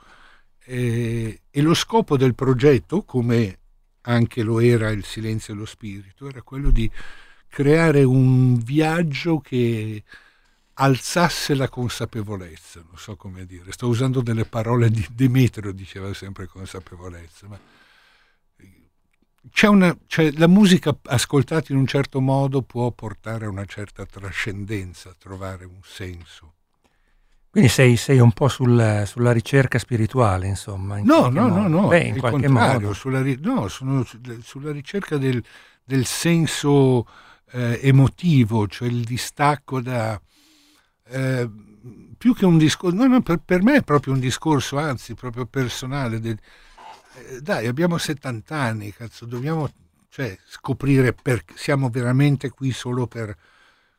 S3: E, e lo scopo del progetto, come anche lo era il silenzio e lo spirito, era quello di creare un viaggio che alzasse la consapevolezza, non so come dire, sto usando delle parole di Demetrio, diceva sempre consapevolezza, ma c'è una, c'è, la musica ascoltata in un certo modo può portare a una certa trascendenza, trovare un senso.
S2: Quindi sei, sei un po' sul, sulla ricerca spirituale, insomma. In
S3: no, no, no, no,
S2: Beh, in qualche modo.
S3: Sulla, no, sono sulla ricerca del, del senso eh, emotivo, cioè il distacco da... Eh, più che un discorso, no, no, per, per, me è proprio un discorso, anzi, proprio personale, del, eh, dai, abbiamo 70 anni, cazzo, dobbiamo cioè, scoprire perché siamo veramente qui solo per,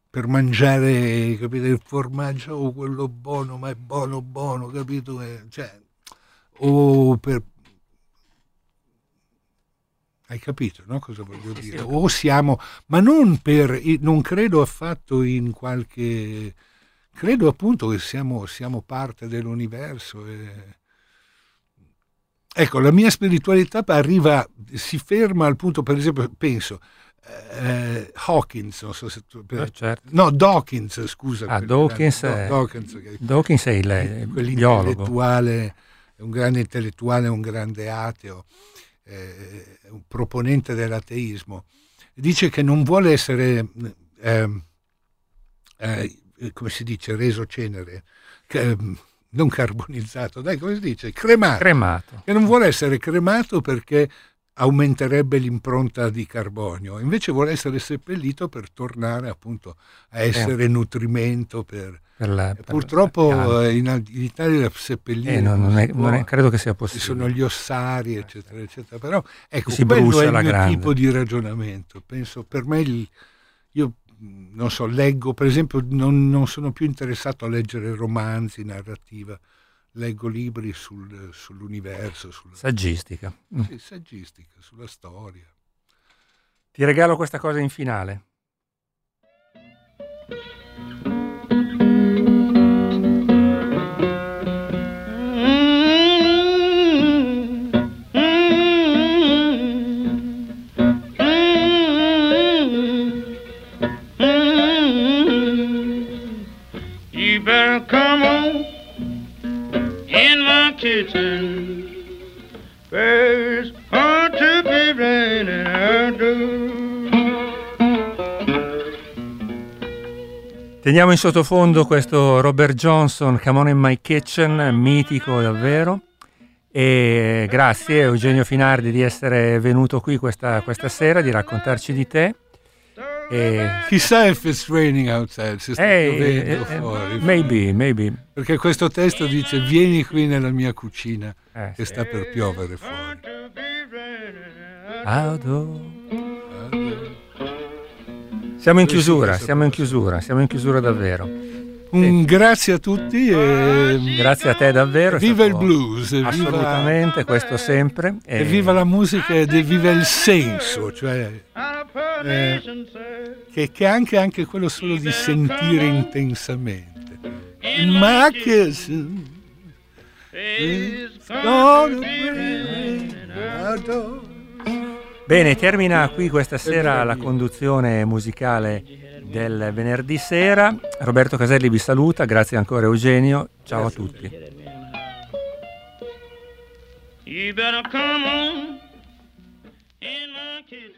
S3: per mangiare capito, il formaggio o quello buono, ma è buono, buono, capito? Eh, cioè, o per... Hai capito no? cosa voglio dire? O siamo, ma non per, non credo affatto in qualche, credo appunto che siamo, siamo parte dell'universo e, Ecco, la mia spiritualità arriva, si ferma al punto, per esempio, penso, eh, Hawkins, non so se tu,
S2: eh, certo.
S3: no, Dawkins, scusa.
S2: Ah, Dawkins,
S3: eh, è, Dawkins,
S2: Dawkins è il,
S3: quell'intellettuale, un grande intellettuale, un grande ateo, eh, un proponente dell'ateismo. Dice che non vuole essere, ehm, eh, come si dice, reso cenere, che, non carbonizzato, dai come si dice? Cremato.
S2: Cremato.
S3: Che non vuole essere cremato perché aumenterebbe l'impronta di carbonio, invece vuole essere seppellito per tornare appunto a essere eh. nutrimento per... per la, per purtroppo in, in, Italia la seppellire
S2: eh, non, non, è, non è, credo che sia possibile.
S3: Ci sono gli ossari, eccetera, eccetera. Però ecco, si quello è il mio grande. tipo di ragionamento. Penso, per me, il, io non so, leggo, per esempio, non, non sono più interessato a leggere romanzi, narrativa leggo libri sul, sull'universo. Sulla...
S2: Saggistica.
S3: Mm. Sì, saggistica, sulla storia.
S2: Ti regalo questa cosa in finale. Kitchen. There's hard to be raining Teniamo in sottofondo questo Robert Johnson, Come On In My Kitchen, mitico davvero. E grazie Eugenio Finardi di essere venuto qui questa, questa sera, di raccontarci di te.
S3: E... Chissà if it's raining outside, se sta hey, piovendo eh, fuori.
S2: Maybe, maybe.
S3: Perché questo testo dice vieni qui nella mia cucina eh, che sì. sta per piovere fuori.
S2: Auto. Siamo in chiusura, siamo in chiusura, siamo in chiusura davvero.
S3: Un grazie a tutti e
S2: grazie a te davvero.
S3: Viva il blues,
S2: assolutamente,
S3: viva...
S2: questo sempre.
S3: E... e viva la musica e viva il senso, cioè eh, che, che anche, anche quello solo di sentire intensamente. In my kitchen
S2: Bene, termina qui questa sera la conduzione musicale del venerdì sera. Roberto Caselli vi saluta, grazie ancora Eugenio, ciao a tutti. You better come on in my kitchen.